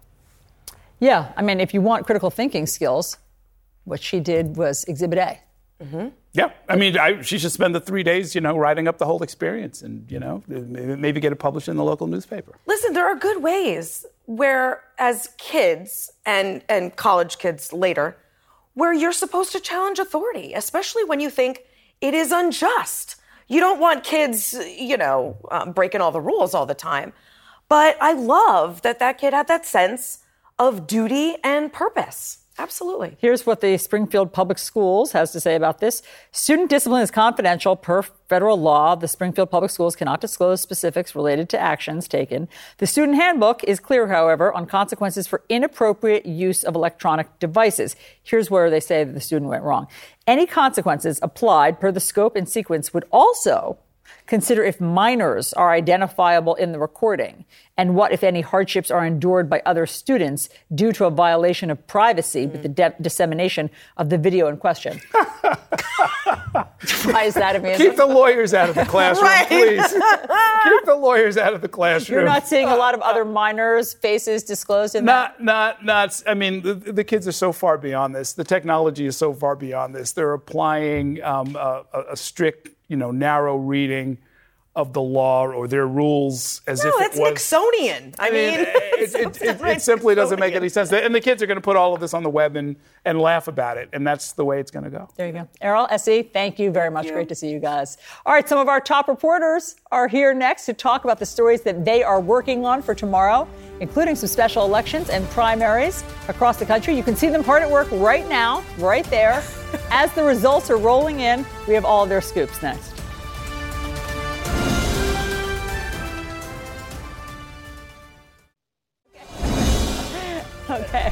Yeah, I mean, if you want critical thinking skills, what she did was Exhibit A. Mm-hmm. Yeah, I mean, I, she should spend the three days, you know, writing up the whole experience, and you know, maybe, maybe get it published in the local newspaper. Listen, there are good ways where, as kids and and college kids later, where you're supposed to challenge authority, especially when you think it is unjust. You don't want kids, you know, um, breaking all the rules all the time. But I love that that kid had that sense of duty and purpose. Absolutely. Here's what the Springfield Public Schools has to say about this. Student discipline is confidential per federal law. The Springfield Public Schools cannot disclose specifics related to actions taken. The student handbook is clear, however, on consequences for inappropriate use of electronic devices. Here's where they say that the student went wrong. Any consequences applied per the scope and sequence would also consider if minors are identifiable in the recording and what, if any, hardships are endured by other students due to a violation of privacy with the de- dissemination of the video in question. Why is that amusing? Keep the lawyers out of the classroom, Right. please. Keep the lawyers out of the classroom. You're not seeing a lot of other minors' faces disclosed in that? Not, not, not. I mean, the, the kids are so far beyond this. The technology is so far beyond this. They're applying um, a- a strict, you know, narrow reading of the law or their rules as No, if that's it was. No, it's Nixonian. I, mean, it, it, it, it simply doesn't make any sense. And the kids are going to put all of this on the web and, and laugh about it. And that's the way it's going to go. There you go. Errol, SE, thank you very much. Great to see you guys. All right, some of our top reporters are here next to talk about the stories that they are working on for tomorrow, including some special elections and primaries across the country. You can see them hard at work right now, right there. As the results are rolling in, we have all of their scoops next. Okay.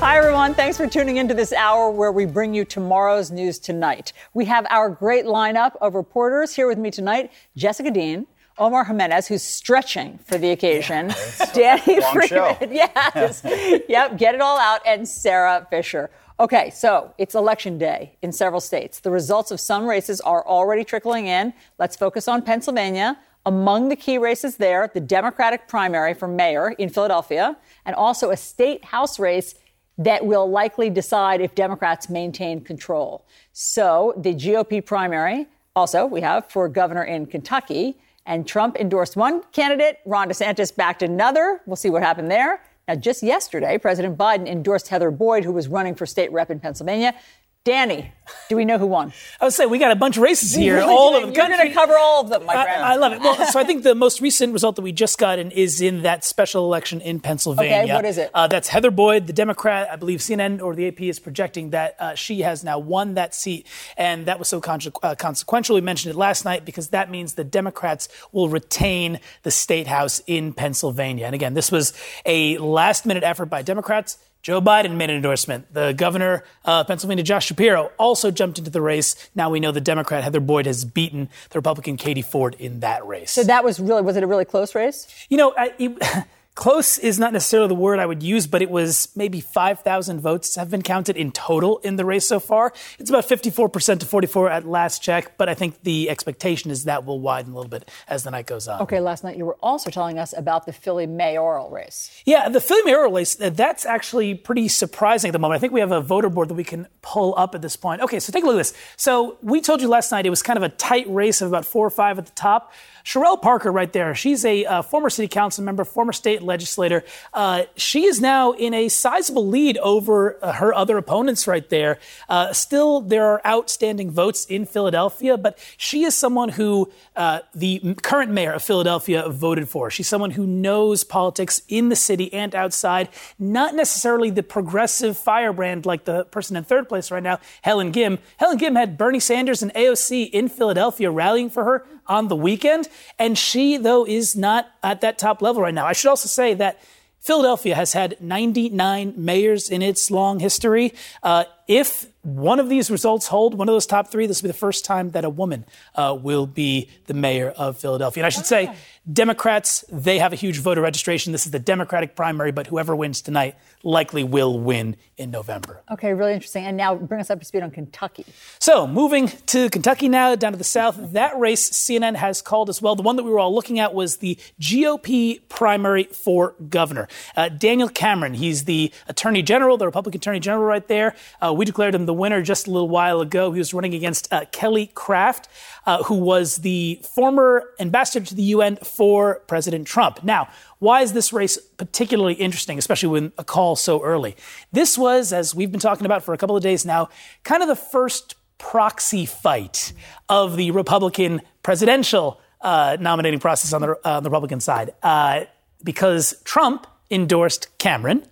Hi, everyone. Thanks for tuning into this hour where we bring you tomorrow's news tonight. We have our great lineup of reporters here with me tonight Jessica Dean. Omar Jimenez, who's stretching for the occasion. Danny Long show. Freeman. Yes. yep. Get it all out. And Sara Fischer. Okay, so it's election day in several states. The results of some races are already trickling in. Let's focus on Pennsylvania. Among the key races there, the Democratic primary for mayor in Philadelphia, and also a state house race that will likely decide if Democrats maintain control. So the GOP primary, also we have for governor in Kentucky, and Trump endorsed one candidate, Ron DeSantis backed another. We'll see what happened there. Now, just yesterday, President Biden endorsed Heather Boyd, who was running for state rep in Pennsylvania. Danny, do we know who won? I would say we got a bunch of races here, really all of over the You're going to cover all of them, my friend. I, I love it. Well, so I think the most recent result that we just got in is in that special election in Pennsylvania. Okay, what is it? Uh, that's Heather Boyd, the Democrat. I believe CNN or the AP is projecting that uh, she has now won that seat, and that was so conse- uh, consequential. We mentioned it last night because that means the Democrats will retain the state house in Pennsylvania. And again, this was a last-minute effort by Democrats. Joe Biden made an endorsement. The governor of Pennsylvania, Josh Shapiro, also jumped into the race. Now we know the Democrat Heather Boyd has beaten the Republican Katie Ford in that race. So that was really, was it a really close race? You know, I, it, close is not necessarily the word I would use, but it was maybe 5,000 votes have been counted in total in the race so far. It's about 54% to 44 at last check, but I think the expectation is that will widen a little bit as the night goes on. Okay, last night you were also telling us about the Philly mayoral race. Yeah, the Philly mayoral race, that's actually pretty surprising at the moment. I think we have a voter board that we can pull up at this point. Okay, so take a look at this. So we told you last night it was kind of a tight race of about four or five at the top. Cherelle Parker, right there, she's a uh, former city council member, former state legislator. Uh, she is now in a sizable lead over uh, her other opponents right there. Uh, still, there are outstanding votes in Philadelphia, but she is someone who uh, the current mayor of Philadelphia voted for. She's someone who knows politics in the city and outside, not necessarily the progressive firebrand like the person in third place right now, Helen Gym. Helen Gym had Bernie Sanders and AOC in Philadelphia rallying for her on the weekend. And she, though, is not at that top level right now. I should also say that Philadelphia has had 99 mayors in its long history. Uh, if one of these results hold, one of those top three, this will be the first time that a woman uh, will be the mayor of Philadelphia. And I should say, Democrats, they have a huge voter registration. This is the Democratic primary, but whoever wins tonight likely will win in November. Okay, really interesting. And now bring us up to speed on Kentucky. So, moving to Kentucky now, down to the south, that race CNN has called as well. The one that we were all looking at was the GOP primary for governor. Uh, Daniel Cameron, he's the attorney general, the Republican attorney general right there. Uh, we declared him the winner just a little while ago. He was running against uh, Kelly Craft, uh, who was the former ambassador to the UN for President Trump. Now, why is this race particularly interesting, especially when a call so early? This was, as we've been talking about for a couple of days now, kind of the first proxy fight of the Republican presidential uh, nominating process on the, uh, the Republican side, uh, because Trump endorsed Cameron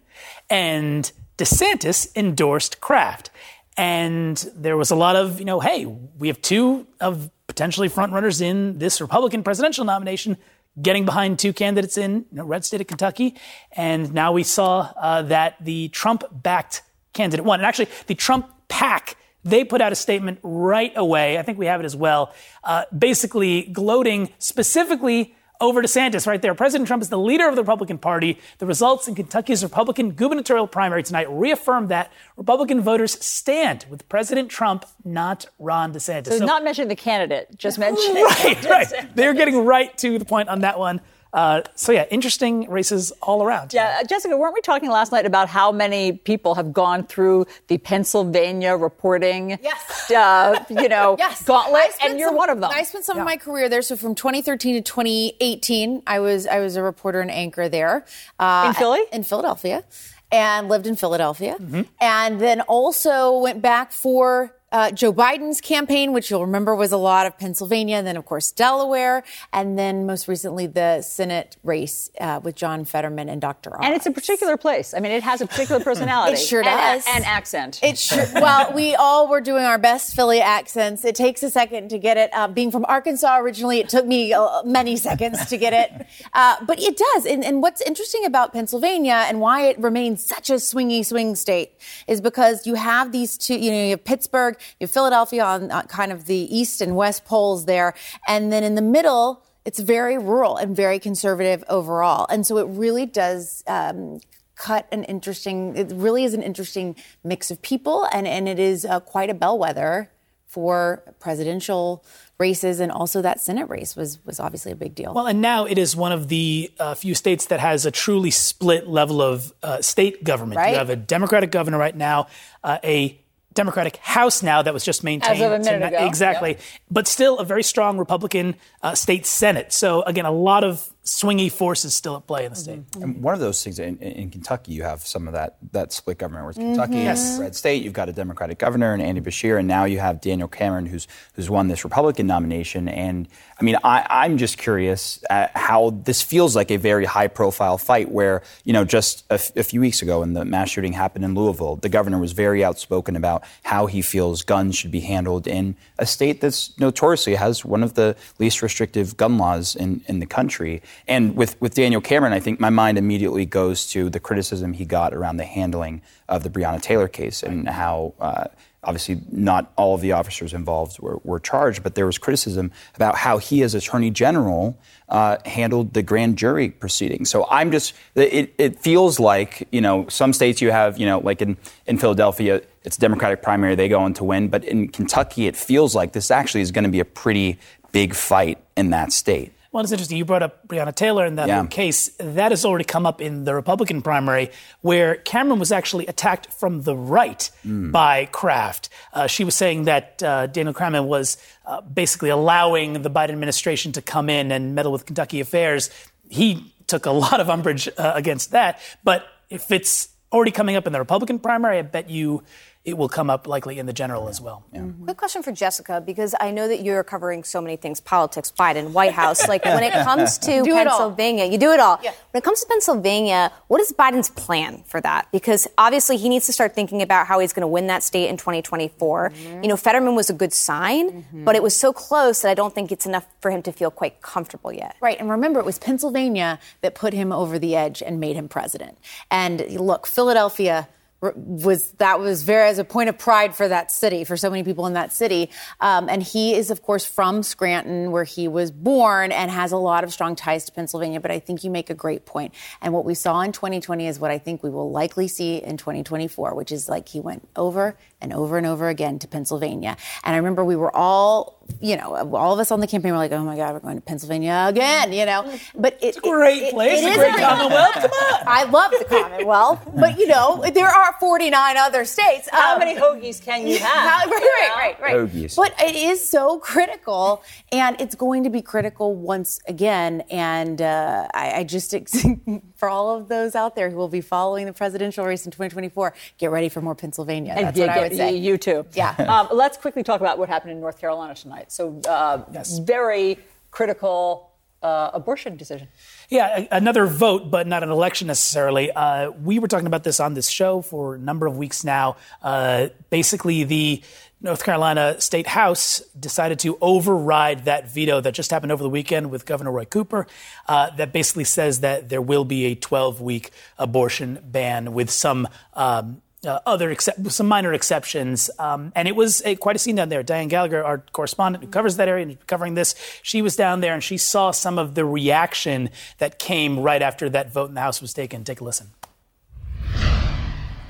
and DeSantis endorsed Craft. And there was a lot of, you know, hey, we have two of potentially frontrunners in this Republican presidential nomination getting behind two candidates in you know, red state of Kentucky. And now we saw uh, that the Trump backed candidate won. And actually, the Trump pack they put out a statement right away. I think we have it as well, uh, basically gloating specifically over DeSantis right there. President Trump is the leader of the Republican Party. The results in Kentucky's Republican gubernatorial primary tonight reaffirm that Republican voters stand with President Trump, not Ron DeSantis. So, not mentioning the candidate, just mentioning. Right, right. They're getting right to the point on that one. Uh, so yeah, interesting races all around. Yeah, uh, Jessica, weren't we talking last night about how many people have gone through the Pennsylvania reporting, yes. uh, you know, yes. gauntlet, and you're some, one of them. I spent some yeah. of my career there. So from 2013 to 2018, I was I was a reporter and anchor there uh, in Philly, in Philadelphia, and lived in Philadelphia, mm-hmm. and then also went back for uh, Joe Biden's campaign, which you'll remember was a lot of Pennsylvania, and then, of course, Delaware, and then most recently the Senate race uh, with John Fetterman and Dr. Oz. And it's a particular place. I mean, it has a particular personality. it sure and, does. And accent. It sure, well, we all were doing our best Philly accents. It takes a second to get it. Uh, being from Arkansas originally, it took me uh, many seconds to get it. Uh, but it does. And, and what's interesting about Pennsylvania and why it remains such a swingy swing state is because you have these two, you know, you have Pittsburgh, you have Philadelphia on uh, kind of the east and west poles there. And then in the middle, it's very rural and very conservative overall. And so it really does um, cut an interesting, it really is an interesting mix of people. And, and it is uh, quite a bellwether for presidential races and also that Senate race was was obviously a big deal. Well, and now it is one of the uh, few states that has a truly split level of uh, state government. Right. You have a Democratic governor right now, uh, a Democratic House now that was just maintained. As of a minute tonight. ago. Exactly. Yep. But still a very strong Republican uh, state Senate. So, again, a lot of swingy forces still at play in the state. And one of those things in, in Kentucky, you have some of that that split government. Where it's Kentucky, Mhm. Yes. red state, you've got a Democratic governor and Andy Beshear, and now you have Daniel Cameron, who's who's won this Republican nomination. And I mean, I, I'm just curious at how this feels like a very high-profile fight. Where you know, just a, f- a few weeks ago, when the mass shooting happened in Louisville, the governor was very outspoken about how he feels guns should be handled in a state that's notoriously has one of the least restrictive gun laws in, in the country. And with, with Daniel Cameron, I think my mind immediately goes to the criticism he got around the handling of the Breonna Taylor case and how. Uh, Obviously, not all of the officers involved were, were charged, but there was criticism about how he, as Attorney General, uh, handled the grand jury proceeding. So I'm just, it, it feels like, you know, some states you have, you know, like in, in Philadelphia, it's a Democratic primary, they go on to win. But in Kentucky, it feels like this actually is going to be a pretty big fight in that state. Well, it's interesting. You brought up Breonna Taylor in that Yeah. case. That has already come up in the Republican primary, where Cameron was actually attacked from the right Mm. by Craft. Uh, she was saying that uh, Daniel Cameron was uh, basically allowing the Biden administration to come in and meddle with Kentucky affairs. He took a lot of umbrage uh, against that. But if it's already coming up in the Republican primary, I bet you it will come up likely in the general as well. Quick question for Jessica, because I know that you're covering so many things politics, Biden, White House. Like when it comes to Do. Pennsylvania, you do it all. Yeah. When it comes to Pennsylvania, what is Biden's plan for that? Because obviously he needs to start thinking about how he's going to win that state in 2024. Mm-hmm. You know, Fetterman was a good sign, but it was so close that I don't think it's enough for him to feel quite comfortable yet. Right. And remember, it was Pennsylvania that put him over the edge and made him president. And look, Philadelphia r- was that was very as a point of pride for that city for so many people in that city. Um, and he is of course from scranton where he was born and has a lot of strong ties to pennsylvania but i think you make a great point. And what we saw in 2020 is what i think we will likely see in 2024 which is like he went over and over and over again to pennsylvania and i remember we were all you know all of us on the campaign were like oh my god we're going to pennsylvania again you know but it, it's a great place, a great Commonwealth. Come on i love the commonwealth but you know there are 49 other states How Um, many hoagies can you have? right, right, right, right. Hoagies. But it is so critical, and it's going to be critical once again. And uh, I, I just, ex- for all of those out there who will be following the presidential race in 2024, get ready for more Pennsylvania. And That's what I would say. You too. Yeah. Um, let's quickly talk about what happened in North Carolina tonight. So, uh, very critical uh, abortion decision. Yeah, a- another vote, but not an election necessarily. Uh, we were talking about this on this show for a number of weeks now. Uh, basically, the North Carolina State House decided to override that veto that just happened over the weekend with Governor Roy Cooper, uh, that basically says that there will be a 12 week abortion ban with some. Um, uh, other excep- some minor exceptions, um, and it was a, quite a scene down there. Dianne Gallagher, our correspondent who covers that area and covering this, she was down there and she saw some of the reaction that came right after that vote in the House was taken. Take a listen.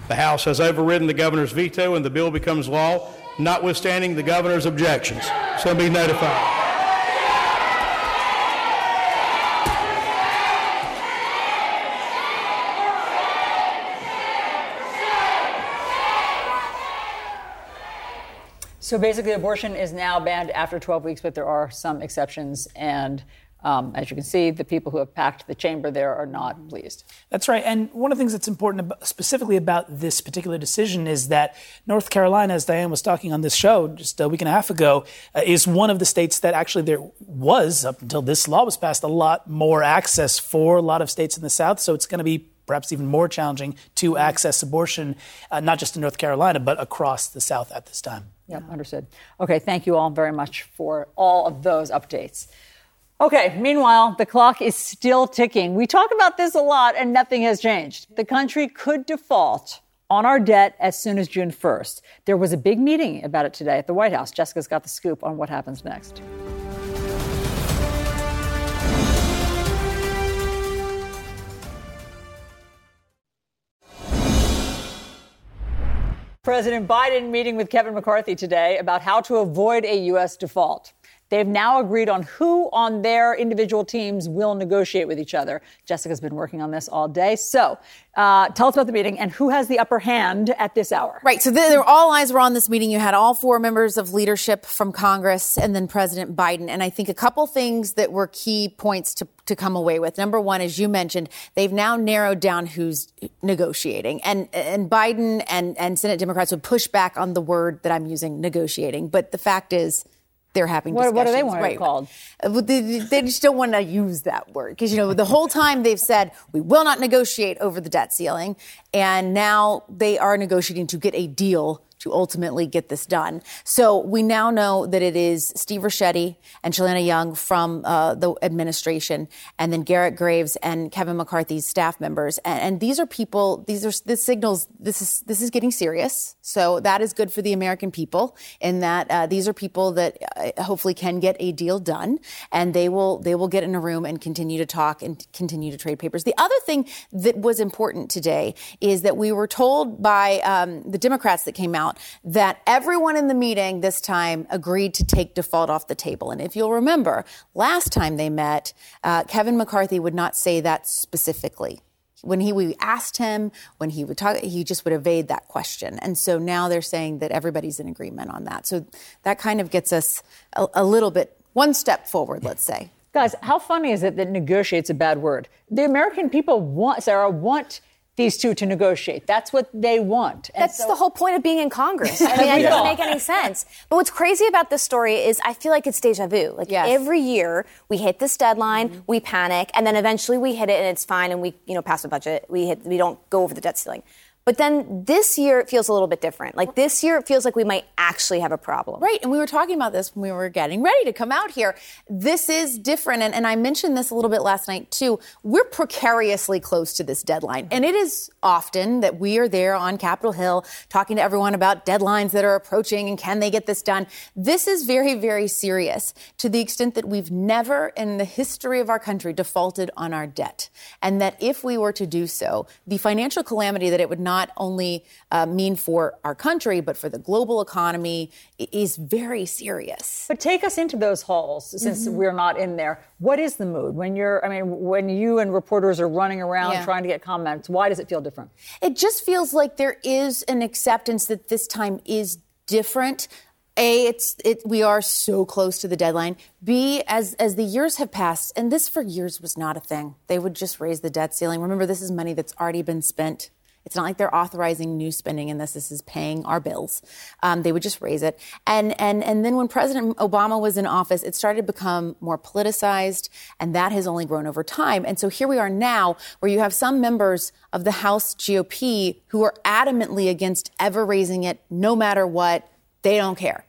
The House has overridden the governor's veto and the bill becomes law, notwithstanding the governor's objections. So be notified. So basically, abortion is now banned after 12 weeks, but there are some exceptions. And um, as you can see, the people who have packed the chamber there are not pleased. That's right. And one of the things that's important about, specifically about this particular decision is that North Carolina, as Dianne was talking on this show just a week and a half ago, uh, is one of the states that actually there was, up until this law was passed, a lot more access for a lot of states in the South. So it's going to be perhaps even more challenging to access abortion, uh, not just in North Carolina, but across the South at this time. Yep, understood. Okay, thank you all very much for all of those updates. Okay, meanwhile, the clock is still ticking. We talk about this a lot and nothing has changed. The country could default on our debt as soon as June 1st. There was a big meeting about it today at the White House. Jessica's got the scoop on what happens next. President Biden meeting with Kevin McCarthy today about how to avoid a U.S. default. They've now agreed on who on their individual teams will negotiate with each other. Jessica's been working on this all day. So uh, tell us about the meeting and who has the upper hand at this hour. Right. So all eyes were on this meeting. You had all four members of leadership from Congress and then President Biden. And I think a couple things that were key points to, to come away with. Number one, as you mentioned, they've now narrowed down who's negotiating. And, and Biden and, and Senate Democrats would push back on the word that I'm using, negotiating. But the fact is, they're having what, discussions. what do they want right. it called? Uh, they, they just don't want to use that word because, you know, the whole time they've said, we will not negotiate over the debt ceiling. And now they are negotiating to get a deal to ultimately get this done. So we now know that it is Steve Ricchetti and Shalanda Young from uh, the administration, and then Garret Graves and Kevin McCarthy's staff members. And, and, these are people. These are the signals. This is this is getting serious. So that is good for the American people in that uh, these are people that uh, hopefully can get a deal done, and they will they will get in a room and continue to talk and continue to trade papers. The other thing that was important today is that we were told by um, the Democrats that came out that everyone in the meeting this time agreed to take default off the table. And if you'll remember, last time they met, uh, Kevin McCarthy would not say that specifically when he we asked him when he would talk he just would evade that question. And so now they're saying that everybody's in agreement on that. So that kind of gets us a, a little bit one step forward let's say. Guys how funny is it that negotiate's a bad word? The american people want sarah want these two to negotiate. That's what they want. And That's so- the whole point of being in Congress. I mean, it doesn't make any sense. But what's crazy about this story is I feel like it's deja vu. Like yes. every year we hit this deadline, mm-hmm. we panic, and then eventually we hit it and it's fine and we, you know, pass the budget. We hit, we don't go over the debt ceiling. But then this year it feels a little bit different. Like this year it feels like we might actually have a problem. Right. And we were talking about this when we were getting ready to come out here. This is different. And, and I mentioned this a little bit last night too. We're precariously close to this deadline. And it is often that we are there on Capitol Hill talking to everyone about deadlines that are approaching and can they get this done. This is very, very serious to the extent that we've never in the history of our country defaulted on our debt. And that if we were to do so, the financial calamity that it would not not only uh, mean for our country, but for the global economy is very serious. But take us into those halls since mm-hmm. we're not in there. What is the mood when you're, I mean, when you and reporters are running around yeah. trying to get comments? Why does it feel different? It just feels like there is an acceptance that this time is different. A, it's it, we are so close to the deadline. B, as as the years have passed, and this for years was not a thing. They would just raise the debt ceiling. Remember, this is money that's already been spent it's not like they're authorizing new spending in this. This is paying our bills. Um, they would just raise it. And, and, and then when President Obama was in office, it started to become more politicized, and that has only grown over time. And so here we are now, where you have some members of the House GOP who are adamantly against ever raising it, no matter what. They don't care.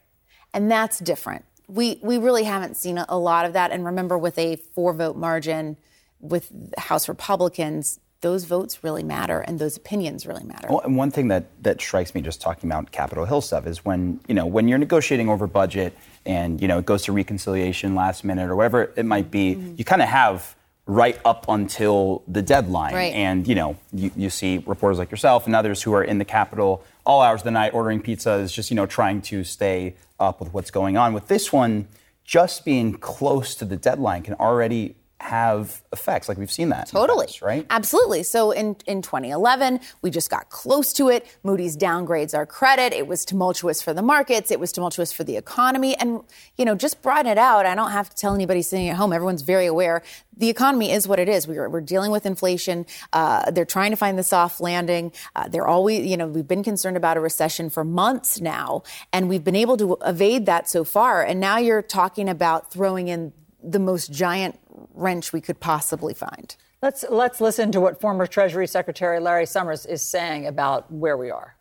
And that's different. We, we really haven't seen a, a lot of that. And remember, with a four vote margin with House Republicans, those votes really matter and those opinions really matter. Well, and one thing that, that strikes me just talking about Capitol Hill stuff is when, you know, when you're negotiating over budget and, you know, it goes to reconciliation last minute or whatever it might be, mm-hmm. you kind of have right up until the deadline. Right. And, you know, you, you see reporters like yourself and others who are in the Capitol all hours of the night ordering pizzas, just, you know, trying to stay up with what's going on. With this one, just being close to the deadline can already have effects. Like we've seen that. Totally. Past, right? Absolutely. So in, in 2011, we just got close to it. Moody's downgrades our credit. It was tumultuous for the markets. It was tumultuous for the economy. And, you know, just brought it out. I don't have to tell anybody sitting at home. Everyone's very aware. The economy is what it is. We're, we're dealing with inflation. Uh, they're trying to find the soft landing. Uh, they're always, you know, we've been concerned about a recession for months now, and we've been able to evade that so far. And now you're talking about throwing in the most giant wrench we could possibly find. Let's let's listen to what former Treasury Secretary Larry Summers is saying about where we are.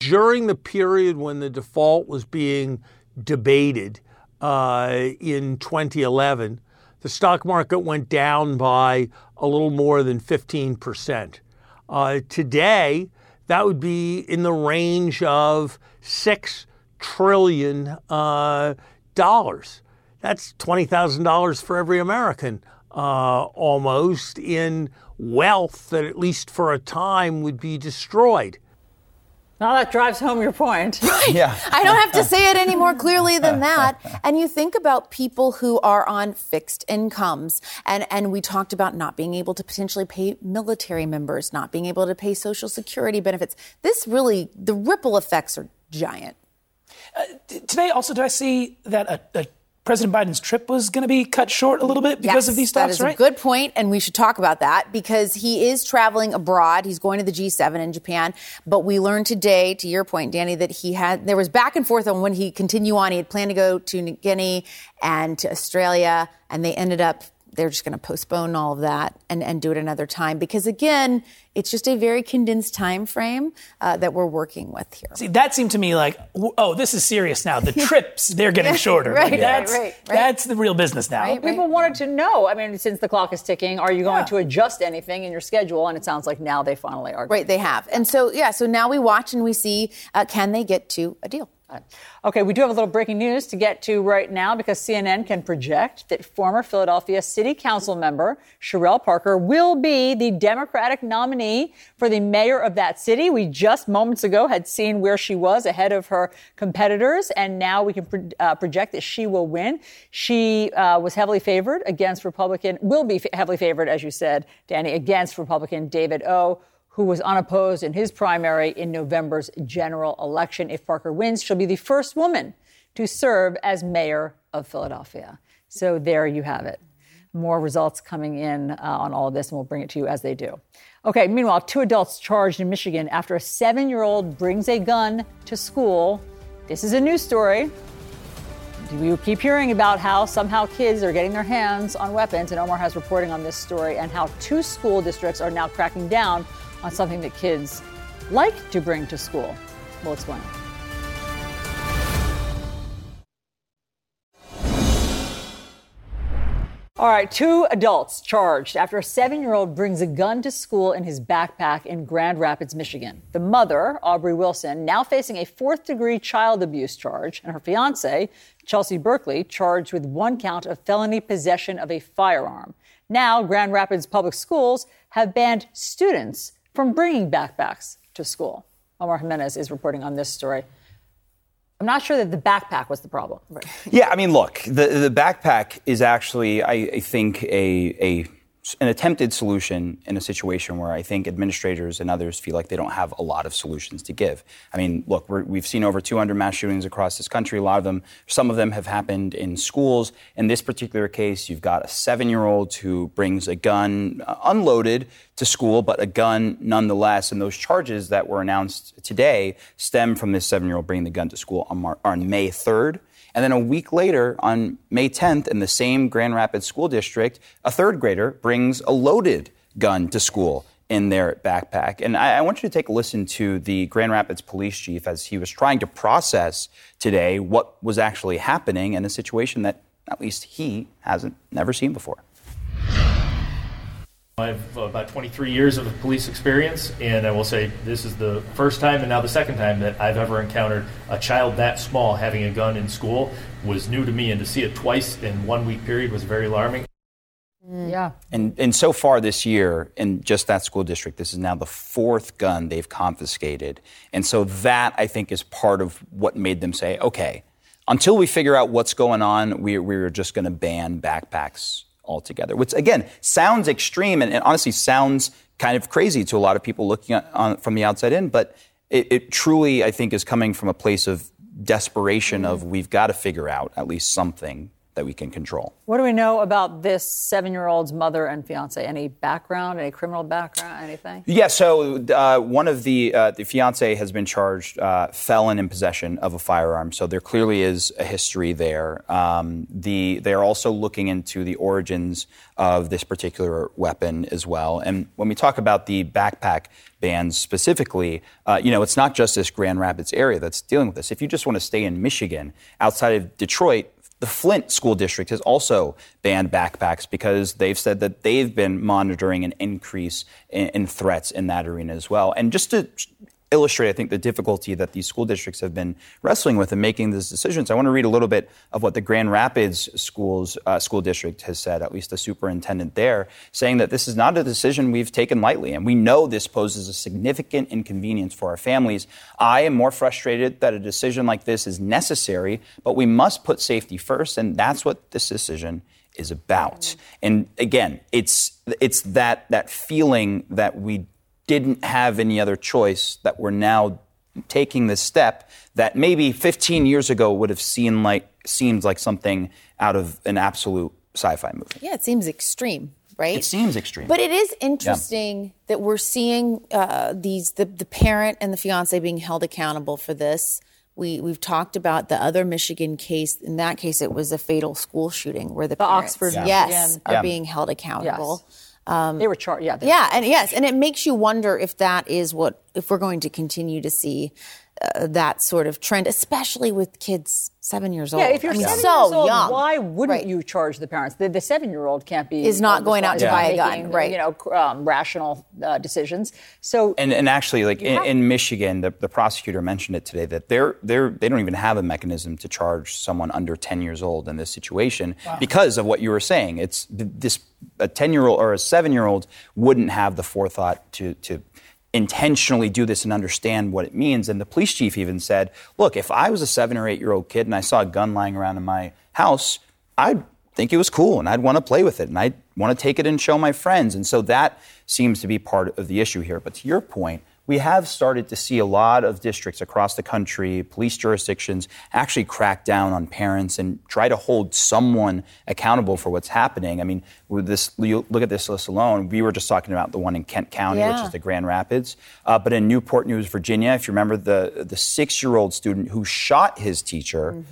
During the period when the default was being debated uh, in 2011, the stock market went down by a little more than 15 percent. Uh, today, that would be in the range of six trillion uh, dollars. That's $20,000 for every American uh, almost in wealth that, at least for a time, would be destroyed. Now that drives home your point. Right. Yeah. I don't have to say it any more clearly than that. And you think about people who are on fixed incomes, and, and we talked about not being able to potentially pay military members, not being able to pay Social Security benefits. This really, the ripple effects are giant. Uh, today, also, did I see that a, a President Biden's trip was going to be cut short a little bit because Yes, of these That talks, is right? a good point, and we should talk about that because he is traveling abroad. He's going to the G7 in Japan. But we learned today, to your point, Danny, that he had there was back and forth on when he continue on. He had planned to go to New Guinea and to Australia, and they ended up they're just going to postpone all of that and, and do it another time because again it's just a very condensed time frame uh, that we're working with here See, that seemed to me like, oh, this is serious now. The trips, they're getting shorter. Right, Like, right, that's, right, right. that's the real business now. People wanted to know. I mean, since the clock is ticking, are you going to adjust anything in your schedule? And it sounds like now they finally are. right they have and so yeah so now we watch and we see uh, can they get to a deal Okay, we do have a little breaking news to get to right now because CNN can project that former Philadelphia City Council member Cherelle Parker will be the Democratic nominee for the mayor of that city. We just moments ago had seen where she was ahead of her competitors, and now we can uh, project that she will win. She uh, was heavily favored against Republican, will be heavily favored, as you said, Danny, against Republican David O who was unopposed in his primary in November's general election. If Parker wins, she'll be the first woman to serve as mayor of Philadelphia. So there you have it. More results coming in uh, on all of this, and we'll bring it to you as they do. Okay, meanwhile, two adults charged in Michigan after a seven year old brings a gun to school. This is a news story. We keep hearing about how somehow kids are getting their hands on weapons, and Omar has reporting on this story and how two school districts are now cracking down on something that kids like to bring to school. We'll explain. All right, two adults charged after a seven year old brings a gun to school in his backpack in Grand Rapids, Michigan. The mother, Aubrey Wilson, now facing a fourth degree child abuse charge, and her fiance, Chelsea Berkeley, charged with one count of felony possession of a firearm. Now, Grand Rapids Public Schools have banned students from bringing backpacks to school. Omar Jimenez is reporting on this story. I'm not sure that the backpack was the problem. Yeah, I mean, look, the the backpack is actually, I, I think, a a an attempted solution in a situation where I think administrators and others feel like they don't have a lot of solutions to give. I mean, look, we have seen over 200 mass shootings across this country. A lot of them, some of them have happened in schools. In this particular case, you've got a seven-year-old who brings a gun uh, unloaded to school, but a gun nonetheless. And those charges that were announced today stem from this seven-year-old bringing the gun to school on, Mar- on May 3rd. And then a week later, on May 10th, in the same Grand Rapids School District, a third grader brings a loaded gun to school in their backpack. And I, I, want you to take a listen to the Grand Rapids police chief as he was trying to process today what was actually happening in a situation that at least he hasn't never seen before. I have uh, about 23 years of police experience, and I will say this is the first time and now the second time that I've ever encountered a child that small having a gun in school was new to me, and to see it twice in one week period was very alarming. Mm. Yeah. And, and so far this year, in just that school district, this is now the fourth gun they've confiscated. And so that, I think, is part of what made them say, okay, until we figure out what's going on, we, we're just going to ban backpacks altogether, which again sounds extreme and, and, honestly sounds kind of crazy to a lot of people looking on, from the outside in. But it, it, truly, I think, is coming from a place of desperation of we've got to figure out at least something that we can control. What do we know about this seven-year-old's mother and fiance? Any background, any criminal background, anything? Yeah. So uh, one of the uh, the fiance has been charged uh, felon in possession of a firearm. So there clearly is a history there. Um, the they are also looking into the origins of this particular weapon as well. And when we talk about the backpack bans specifically, uh, you know, it's not just this Grand Rapids area that's dealing with this. If you just want to stay in Michigan, outside of Detroit, the Flint School District has also banned backpacks because they've said that they've been monitoring an increase in, in, threats in that arena as well. And just to illustrate, I think, the difficulty that these school districts have been wrestling with in making these decisions. I want to read a little bit of what the Grand Rapids schools uh, school district has said, at least the superintendent there, saying that this is not a decision we've taken lightly, and we know this poses a significant inconvenience for our families. I am more frustrated that a decision like this is necessary, but we must put safety first, and that's what this decision is about. And again, it's it's that that feeling that we didn't have any other choice that we're now taking this step that maybe 15 years ago would have seemed like seemed like something out of an absolute sci-fi movie. Yeah, it seems extreme, right? It seems extreme. But it is interesting yeah. that we're seeing uh, these the, the parent and the fiance being held accountable for this. We we've talked about the other Michigan case. In that case, it was a fatal school shooting where the, the parents, Oxford, yes, yeah. are being held accountable. Yes. Um, they were charged, yeah. Yeah, and yes, and it makes you wonder if that is what if we're going to continue to see uh, that sort of trend, especially with kids seven years old. Yeah, if you're I mean, seven so years old, young. why wouldn't Right. you charge the parents? The, the seven-year-old can't be Is not going out to buy a gun, right. You know, um, rational uh, decisions. So And, and actually, like in, have- in Michigan, the, the prosecutor mentioned it today that they're, they're, they don't even have a mechanism to charge someone under 10 years old in this situation because of what you were saying. It's this a 10 year old or a seven year old wouldn't have the forethought to, to intentionally do this and understand what it means. And the police chief even said, look, if I was a seven or eight year old kid and I saw a gun lying around in my house, I'd think it was cool and I'd want to play with it and I'd want to take it and show my friends. And so that seems to be part of the issue here. But to your point, we have started to see a lot of districts across the country, police jurisdictions, actually crack down on parents and try to hold someone accountable for what's happening. I mean, with this, you look at this list alone. We were just talking about the one in Kent County, which is the Grand Rapids, uh, but in Newport News, Virginia, if you remember the the six-year-old student who shot his teacher,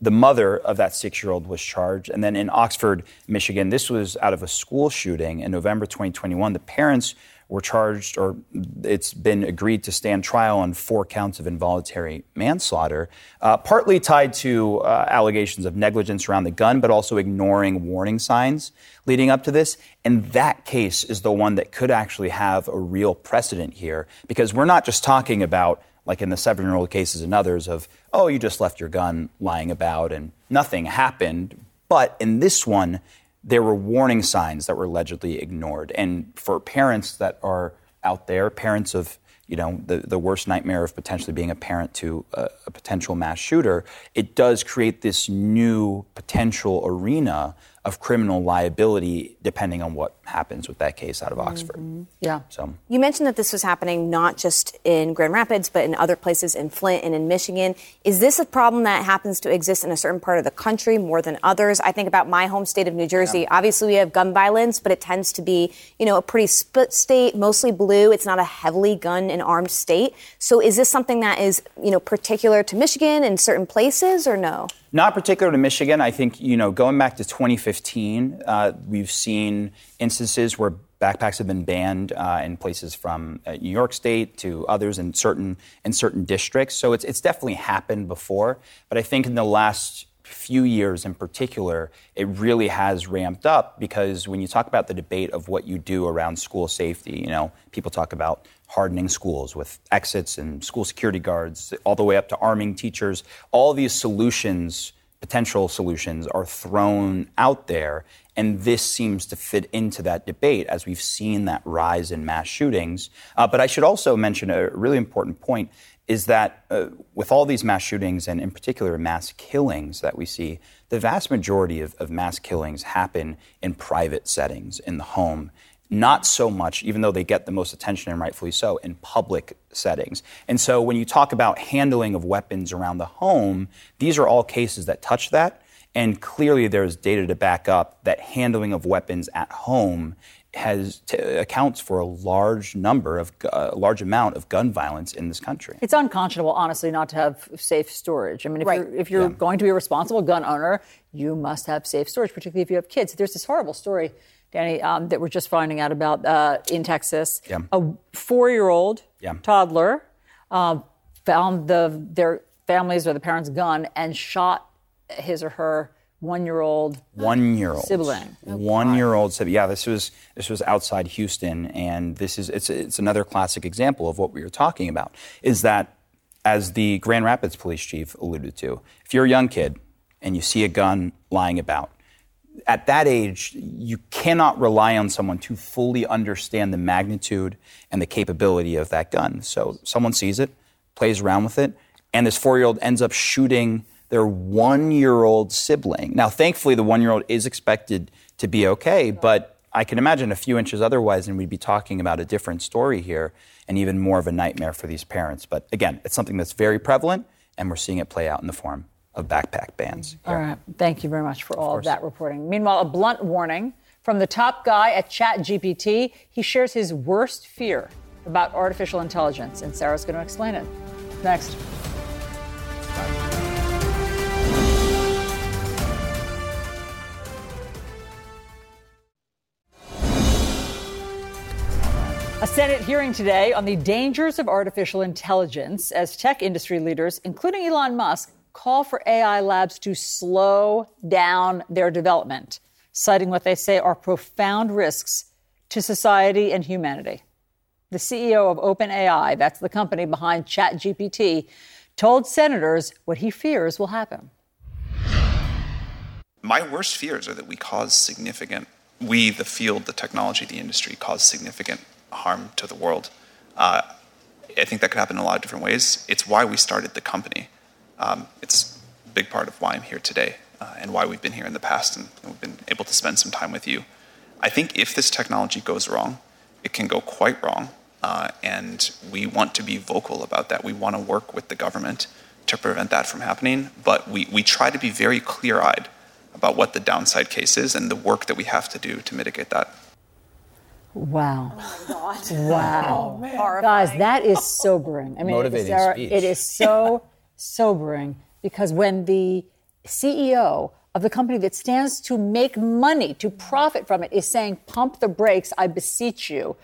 the mother of that six-year-old was charged, and then in Oxford, Michigan, this was out of a school shooting in November 2021. The parents were charged, or it's been agreed to stand trial on four counts of involuntary manslaughter, uh, partly tied to uh, allegations of negligence around the gun, but also ignoring warning signs leading up to this. And that case is the one that could actually have a real precedent here, because we're not just talking about, like in the seven year old cases and others, of, oh, you just left your gun lying about and nothing happened. But in this one, there were warning signs that were allegedly ignored. And for parents that are out there, parents of you know the, the worst nightmare of potentially being a parent to a, a potential mass shooter, it does create this new potential arena of criminal liability depending on what happens with that case out of Oxford. Yeah. So You mentioned that this was happening not just in Grand Rapids, but in other places in Flint and in Michigan. Is this a problem that happens to exist in a certain part of the country more than others? I think about my home state of New Jersey. Obviously, we have gun violence, but it tends to be, you know, a pretty split state, mostly blue. It's not a heavily gun and armed state. So is this something that is, you know, particular to Michigan in certain places or no? Not particular to Michigan. I think, you know, going back to 2015, uh, we've seen instances where backpacks have been banned uh, in places from uh, New York State to others in certain in certain districts. So it's it's definitely happened before. But I think in the last few years in particular, it really has ramped up because when you talk about the debate of what you do around school safety, you know, people talk about hardening schools with exits and school security guards, all the way up to arming teachers. All these solutions, potential solutions, are thrown out there. And this seems to fit into that debate as we've seen that rise in mass shootings. Uh, but I should also mention a really important point is that uh, with all these mass shootings and in particular mass killings that we see, the vast majority of, of mass killings happen in private settings, in the home. Not so much, even though they get the most attention and rightfully so, in public settings. And so when you talk about handling of weapons around the home, these are all cases that touch that. And clearly there's data to back up that handling of weapons at home has t- accounts for a large number of gu- a large amount of gun violence in this country. It's unconscionable, honestly, not to have safe storage. I mean, if Right. you're, if you're going to be a responsible gun owner, you must have safe storage, particularly if you have kids. There's this horrible story, Danny, um, that we're just finding out about uh, in Texas. Yeah. A four-year-old Yeah. toddler um, found the their family's or the parents' gun and shot his or her one year old one year old sibling. Oh, one year old sibling. Yeah, this was this was outside Houston, and this is it's it's another classic example of what we were talking about. Is that as the Grand Rapids police chief alluded to, if you're a young kid and you see a gun lying about, at that age, you cannot rely on someone to fully understand the magnitude and the capability of that gun. So someone sees it, plays around with it, and this four year old ends up shooting their one year old sibling. Now, thankfully, the one year old is expected to be okay, but I can imagine a few inches otherwise, and we'd be talking about a different story here and even more of a nightmare for these parents. But again, it's something that's very prevalent, and we're seeing it play out in the form of backpack bans. All right. Thank you very much for all of, of that reporting. Meanwhile, a blunt warning from the top guy at ChatGPT. He shares his worst fear about artificial intelligence, and Sara's going to explain it. Next. A Senate hearing today on the dangers of artificial intelligence as tech industry leaders, including Elon Musk, call for AI labs to slow down their development, citing what they say are profound risks to society and humanity. The CEO of OpenAI, that's the company behind ChatGPT, told senators what he fears will happen. My worst fears are that we cause significant, we, the field, the technology, the industry, cause significant harm to the world. Uh, I think that could happen in a lot of different ways. It's why we started the company. Um, it's a big part of why I'm here today uh, and why we've been here in the past and, and we've been able to spend some time with you. I think if this technology goes wrong, it can go quite wrong. Uh, and we want to be vocal about that. We want to work with the government to prevent that from happening. But we, we try to be very clear eyed about what the downside case is and the work that we have to do to mitigate that. Wow. Oh wow. Oh, Guys, that is sobering. I mean, Motivating Sara, speech. it is so sobering because when the CEO of the company that stands to make money, to profit from it, is saying, pump the brakes, I beseech you.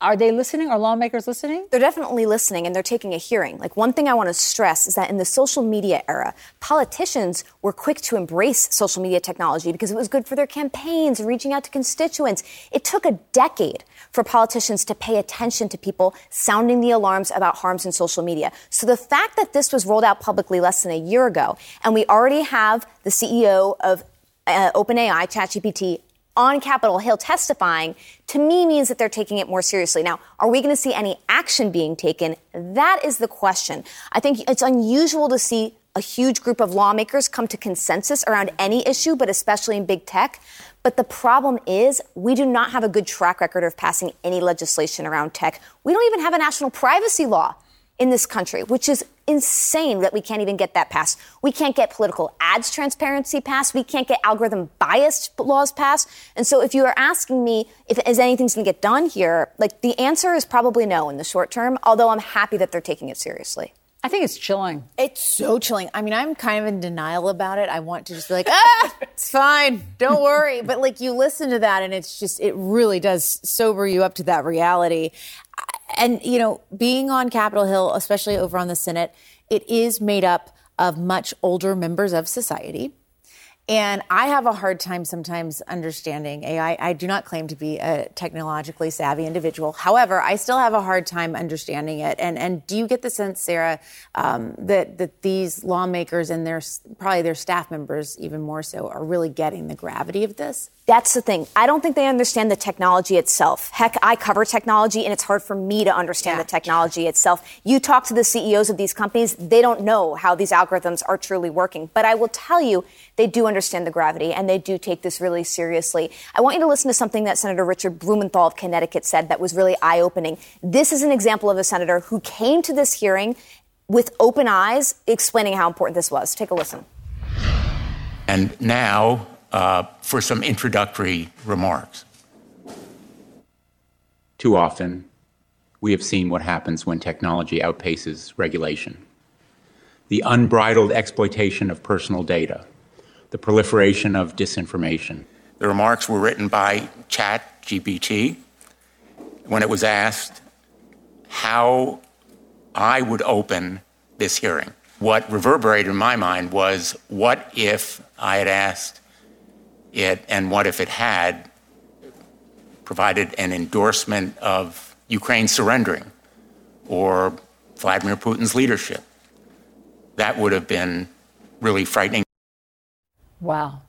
Are they listening? Are lawmakers listening? They're definitely listening and they're taking a hearing. Like, one thing I want to stress is that in the social media era, politicians were quick to embrace social media technology because it was good for their campaigns reaching out to constituents. It took a decade for politicians to pay attention to people sounding the alarms about harms in social media. So the fact that this was rolled out publicly less than a year ago, and we already have the CEO of uh, OpenAI, ChatGPT, on Capitol Hill testifying to me means that they're taking it more seriously. Now, are we going to see any action being taken? That is the question. I think it's unusual to see a huge group of lawmakers come to consensus around any issue, but especially in big tech. But the problem is, we do not have a good track record of passing any legislation around tech. We don't even have a national privacy law in this country, which is insane that we can't even get that passed. We can't get political ads transparency passed. We can't get algorithm biased laws passed. And so if you are asking me if is anything's going to get done here, like the answer is probably no in the short term, although I'm happy that they're taking it seriously. I think it's chilling. It's so chilling. I mean, I'm kind of in denial about it. I want to just be like, ah, it's fine. Don't worry. But like you listen to that and it's just, it really does sober you up to that reality. And, you know, being on Capitol Hill, especially over on the Senate, it is made up of much older members of society. And I have a hard time sometimes understanding AI. I do not claim to be a technologically savvy individual. However, I still have a hard time understanding it. And and do you get the sense, Sara, um, that that these lawmakers and their probably their staff members, even more so, are really getting the gravity of this? That's the thing. I don't think they understand the technology itself. Heck, I cover technology and it's hard for me to understand yeah. the technology itself. You talk to the CEOs of these companies, they don't know how these algorithms are truly working. But I will tell you, they do understand the gravity and they do take this really seriously. I want you to listen to something that Senator Richard Blumenthal of Connecticut said that was really eye opening. This is an example of a senator who came to this hearing with open eyes explaining how important this was. Take a listen. And now, uh, for some introductory remarks. Too often, we have seen what happens when technology outpaces regulation. The unbridled exploitation of personal data, the proliferation of disinformation. The remarks were written by ChatGPT when it was asked how I would open this hearing. What reverberated in my mind was what if I had asked it, and what if it had provided an endorsement of Ukraine surrendering or Vladimir Putin's leadership? That would have been really frightening. Wow.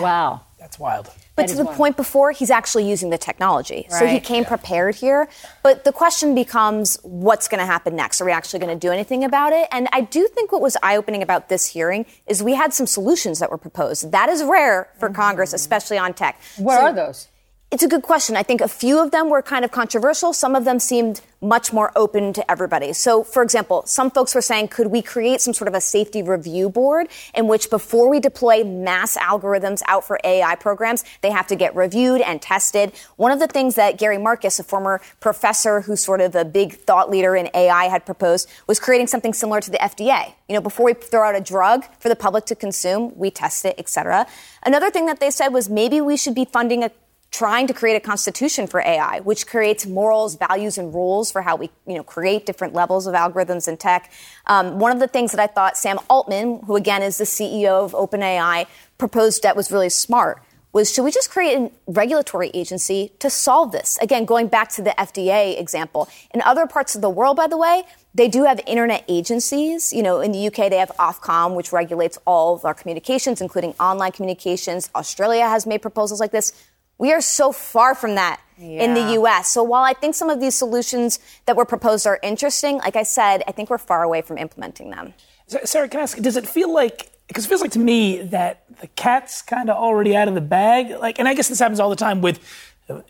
Wow. That's wild. But to the point before, he's actually using the technology. So he Right. came prepared here. But the question becomes what's going to happen next? Are we actually going to do anything about it? And I do think what was eye opening about this hearing is we had some solutions that were proposed. That is rare for mm-hmm. Congress, especially on tech. What So- are those? It's a good question. I think a few of them were kind of controversial. Some of them seemed much more open to everybody. So, for example, some folks were saying, could we create some sort of a safety review board in which before we deploy mass algorithms out for AI programs, they have to get reviewed and tested? One of the things that Gary Marcus, a former professor who's sort of a big thought leader in AI, had proposed was creating something similar to the FDA. You know, before we throw out a drug for the public to consume, we test it, et cetera. Another thing that they said was maybe we should be funding a trying to create a constitution for AI, which creates morals, values, and rules for how we, you know, create different levels of algorithms and tech. Um, one of the things that I thought Sam Altman, who again is the CEO of OpenAI, proposed that was really smart was should we just create a regulatory agency to solve this? Again, going back to the FDA example. In other parts of the world, by the way, they do have internet agencies. You know, in the UK, they have Ofcom, which regulates all of our communications, including online communications. Australia has made proposals like this. We are so far from that in the US. So while I think some of these solutions that were proposed are interesting, like I said, I think we're far away from implementing them. Sara, can I ask, does it feel like, because it feels like to me that the cat's kind of already out of the bag? Like, and I guess this happens all the time with,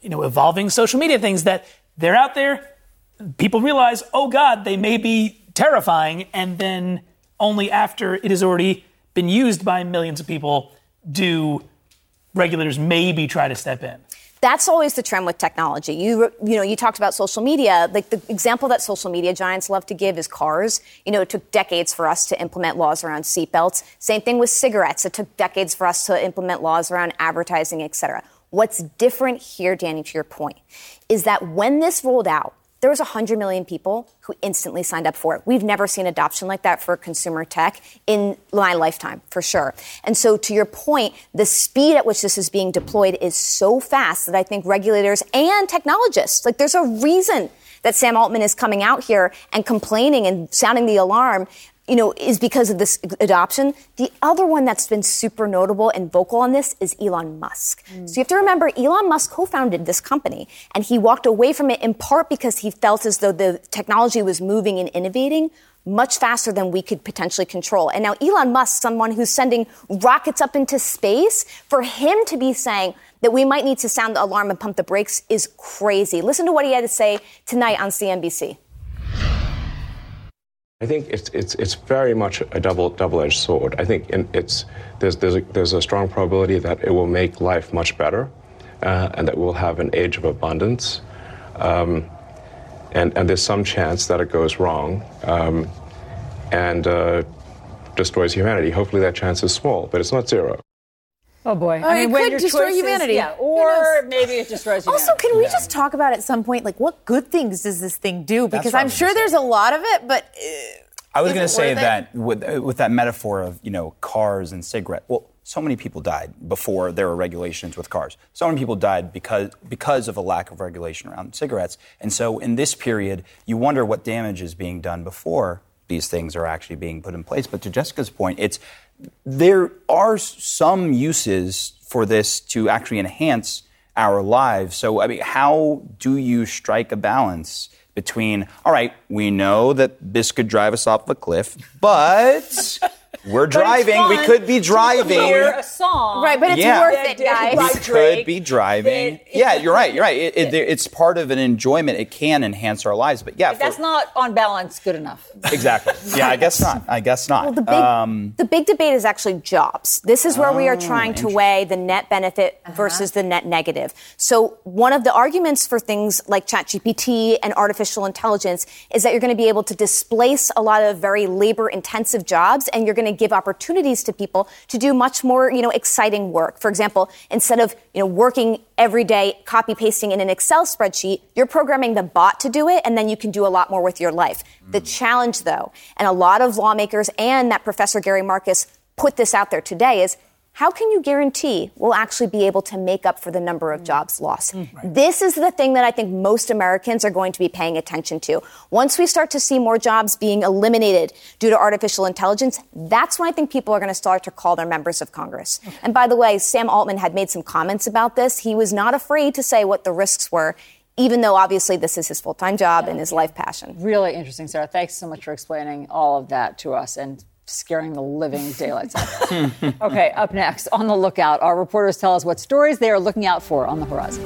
you know, evolving social media things that they're out there, people realize, oh God, they may be terrifying, and then only after it has already been used by millions of people do regulators maybe try to step in. That's always the trend with technology. You you know, you talked about social media. Like the example that social media giants love to give is cars. You know, it took decades for us to implement laws around seatbelts. Same thing with cigarettes. It took decades for us to implement laws around advertising, et cetera. What's different here, Danny, to your point, is that when this rolled out, there was 100 million people who instantly signed up for it. We've never seen adoption like that for consumer tech in my lifetime, for sure. And so, to your point, the speed at which this is being deployed is so fast that I think regulators and technologists, like, there's a reason that Sam Altman is coming out here and complaining and sounding the alarm you know, is because of this adoption. The other one that's been super notable and vocal on this is Elon Musk. Hmm. So you have to remember, Elon Musk co-founded this company, and he walked away from it in part because he felt as though the technology was moving and innovating much faster than we could potentially control. And now Elon Musk, someone who's sending rockets up into space, for him to be saying that we might need to sound the alarm and pump the brakes is crazy. Listen to what he had to say tonight on CNBC. I think it's it's it's very much a double double-edged sword. I think it's there's there's a, there's a strong probability that it will make life much better, uh, and that we'll have an age of abundance, um, and and there's some chance that it goes wrong, um, and uh, destroys humanity. Hopefully that chance is small, but it's not zero. Oh boy! Oh, it could destroy humanity. Yeah, or maybe it destroys humanity. Also, can we just talk about at some point, like, what good things does this thing do? Because what I I'm sure there's a lot of it, but. Uh, I was going to say that with, uh, with that metaphor of you know cars and cigarette. Well, so many people died before there were regulations with cars. So many people died because because of a lack of regulation around cigarettes. And so in this period, you wonder what damage is being done before these things are actually being put in place. But to Jessica's point, it's there are some uses for this to actually enhance our lives. So I mean, how do you strike a balance? Between, all right, we know that this could drive us off a cliff, but we're driving. We could be to driving. hear a song. Right, but it's Yeah. worth it, guys. We could be driving. Yeah, you're right. You're right. It, it, it's part of an enjoyment. It can enhance our lives, but yeah, But that's not on balance good enough. exactly. Yeah, I guess not. I guess not. Well, the big, um, the big debate is actually jobs. This is where we are trying to weigh the net benefit versus the net negative. So one of the arguments for things like ChatGPT and artificial intelligence is that you're going to be able to displace a lot of very labor intensive jobs and you're going to give opportunities to people to do much more, you know, exciting work. For example, instead of, you know, working every day copy pasting in an Excel spreadsheet, you're programming the bot to do it and then you can do a lot more with your life. The mm. challenge though, and a lot of lawmakers and that Professor Gary Marcus put this out there today is how can you guarantee we'll actually be able to make up for the number of jobs lost? Mm. This is the thing that I think most Americans are going to be paying attention to. Once we start to see more jobs being eliminated due to artificial intelligence, that's when I think people are going to start to call their members of Congress. And by the way, Sam Altman had made some comments about this. He was not afraid to say what the risks were even though obviously this is his full time job and his life passion. Really interesting, Sara. Thanks so much for explaining all of that to us and scaring the living daylights out okay, up next, on the lookout, our reporters tell us what stories they are looking out for on the horizon.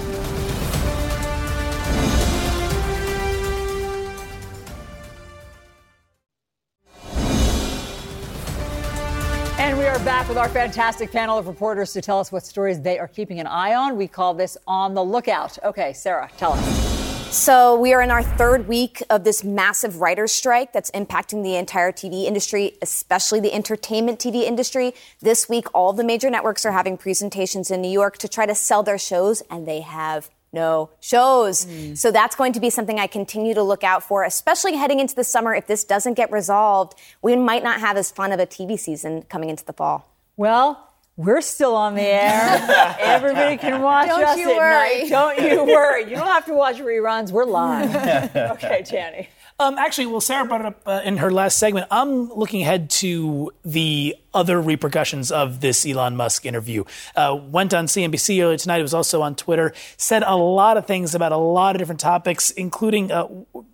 And we are back with our fantastic panel of reporters to tell us what stories they are keeping an eye on. We call this On the Lookout. Okay, Sara, tell us. So, we are in our third week of this massive writer's strike that's impacting the entire TV industry, especially the entertainment TV industry. This week, all the major networks are having presentations in New York to try to sell their shows, and they have no shows. Mm. So that's going to be something I continue to look out for, especially heading into the summer. If this doesn't get resolved, we might not have as fun of a TV season coming into the fall. Well, we're still on the air. Everybody can watch don't us you at worry. night. Don't you worry. You don't have to watch reruns. We're live. okay, Danny. Um, actually, well, Sara brought it up uh, in her last segment. I'm looking ahead to the other repercussions of this Elon Musk interview. Uh, went on CNBC earlier tonight. It was also on Twitter. Said a lot of things about a lot of different topics, including uh,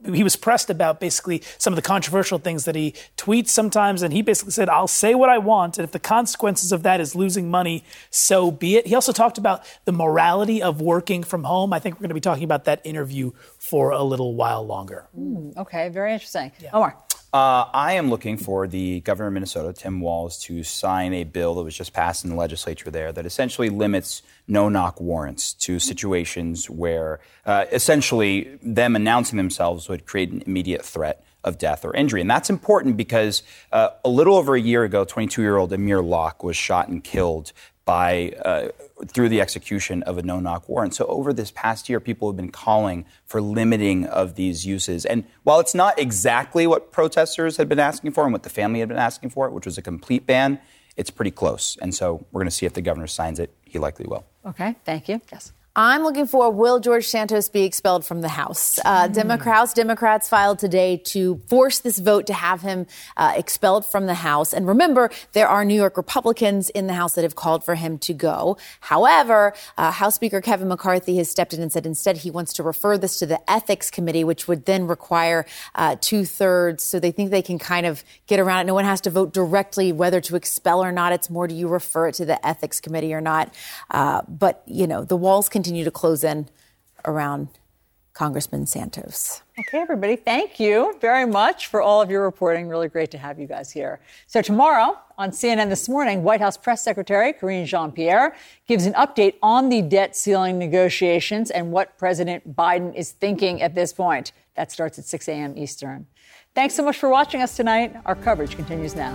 he was pressed about basically some of the controversial things that he tweets sometimes. And he basically said, I'll say what I want. And if the consequences of that is losing money, so be it. He also talked about the morality of working from home. I think we're going to be talking about that interview for a little while longer. Mm, okay, very interesting. Yeah. Omar. Uh, I am looking for the governor of Minnesota, Tim Walz, to sign a bill that was just passed in the legislature there that essentially limits no knock warrants to situations where uh, essentially them announcing themselves would create an immediate threat of death or injury. And that's important because uh, a little over a year ago, 22 year old Amir Locke was shot and killed by uh, through the execution of a no-knock warrant. So over this past year, people have been calling for limiting of these uses. And while it's not exactly what protesters had been asking for and what the family had been asking for, which was a complete ban, it's pretty close. And so we're going to see if the governor signs it. He likely will. Okay, thank you. Yes. I'm looking for will George Santos be expelled from the House? Uh, mm. Democrats, Democrats filed today to force this vote to have him uh, expelled from the House. And remember, there are New York Republicans in the House that have called for him to go. However, uh, House Speaker Kevin McCarthy has stepped in and said instead he wants to refer this to the Ethics Committee, which would then require uh, two thirds. So they think they can kind of get around it. No one has to vote directly whether to expel or not. It's more do you refer it to the Ethics Committee or not? Uh, but you know the walls continue continue to close in around Congressman Santos. Okay, everybody, thank you very much for all of your reporting. Really great to have you guys here. So, tomorrow on CNN This Morning, White House Press Secretary Karine Jean Pierre gives an update on the debt ceiling negotiations and what President Biden is thinking at this point. That starts at 6 a.m. Eastern. Thanks so much for watching us tonight. Our coverage continues now.